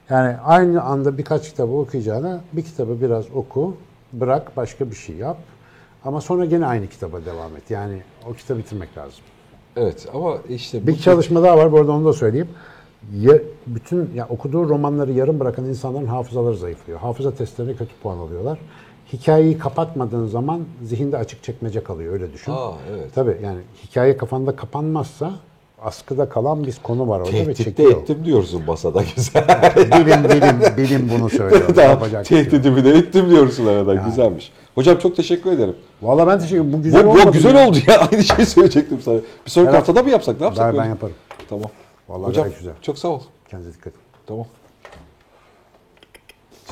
Yani aynı anda birkaç kitabı okuyacağına bir kitabı biraz oku, bırak başka bir şey yap. Ama sonra gene aynı kitaba devam et. Yani o kitabı bitirmek lazım. Evet ama işte Bir bu çalışma daha var. Bu arada onu da söyleyeyim. Ya, bütün ya okuduğu romanları yarım bırakan insanların hafızaları zayıflıyor. Hafıza testlerine kötü puan alıyorlar. Hikayeyi kapatmadığın zaman zihinde açık çekmece kalıyor öyle düşün. Aa, evet. Tabii yani hikaye kafanda kapanmazsa askıda kalan bir konu var orada ve tehdit de çekiyor. ettim diyorsun masada güzel. bilim bilim bilim bunu söylüyor. tamam, şey tehdidimi de ettim diyorsun arada. Güzelmiş. Hocam çok teşekkür ederim. Valla ben teşekkür. Bu güzel bu, bu olmadı güzel oldu ya. Aynı şeyi söyleyecektim sana. Bir sonraki Evet. haftada mı yapsak? Ne yapsak? Ben, ben yaparım. Tamam. Vallahi Hocam güzel. çok sağ ol. Kendinize dikkat edin. Tamam.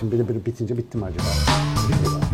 Şimdi biri biri bitince bitti mi acaba?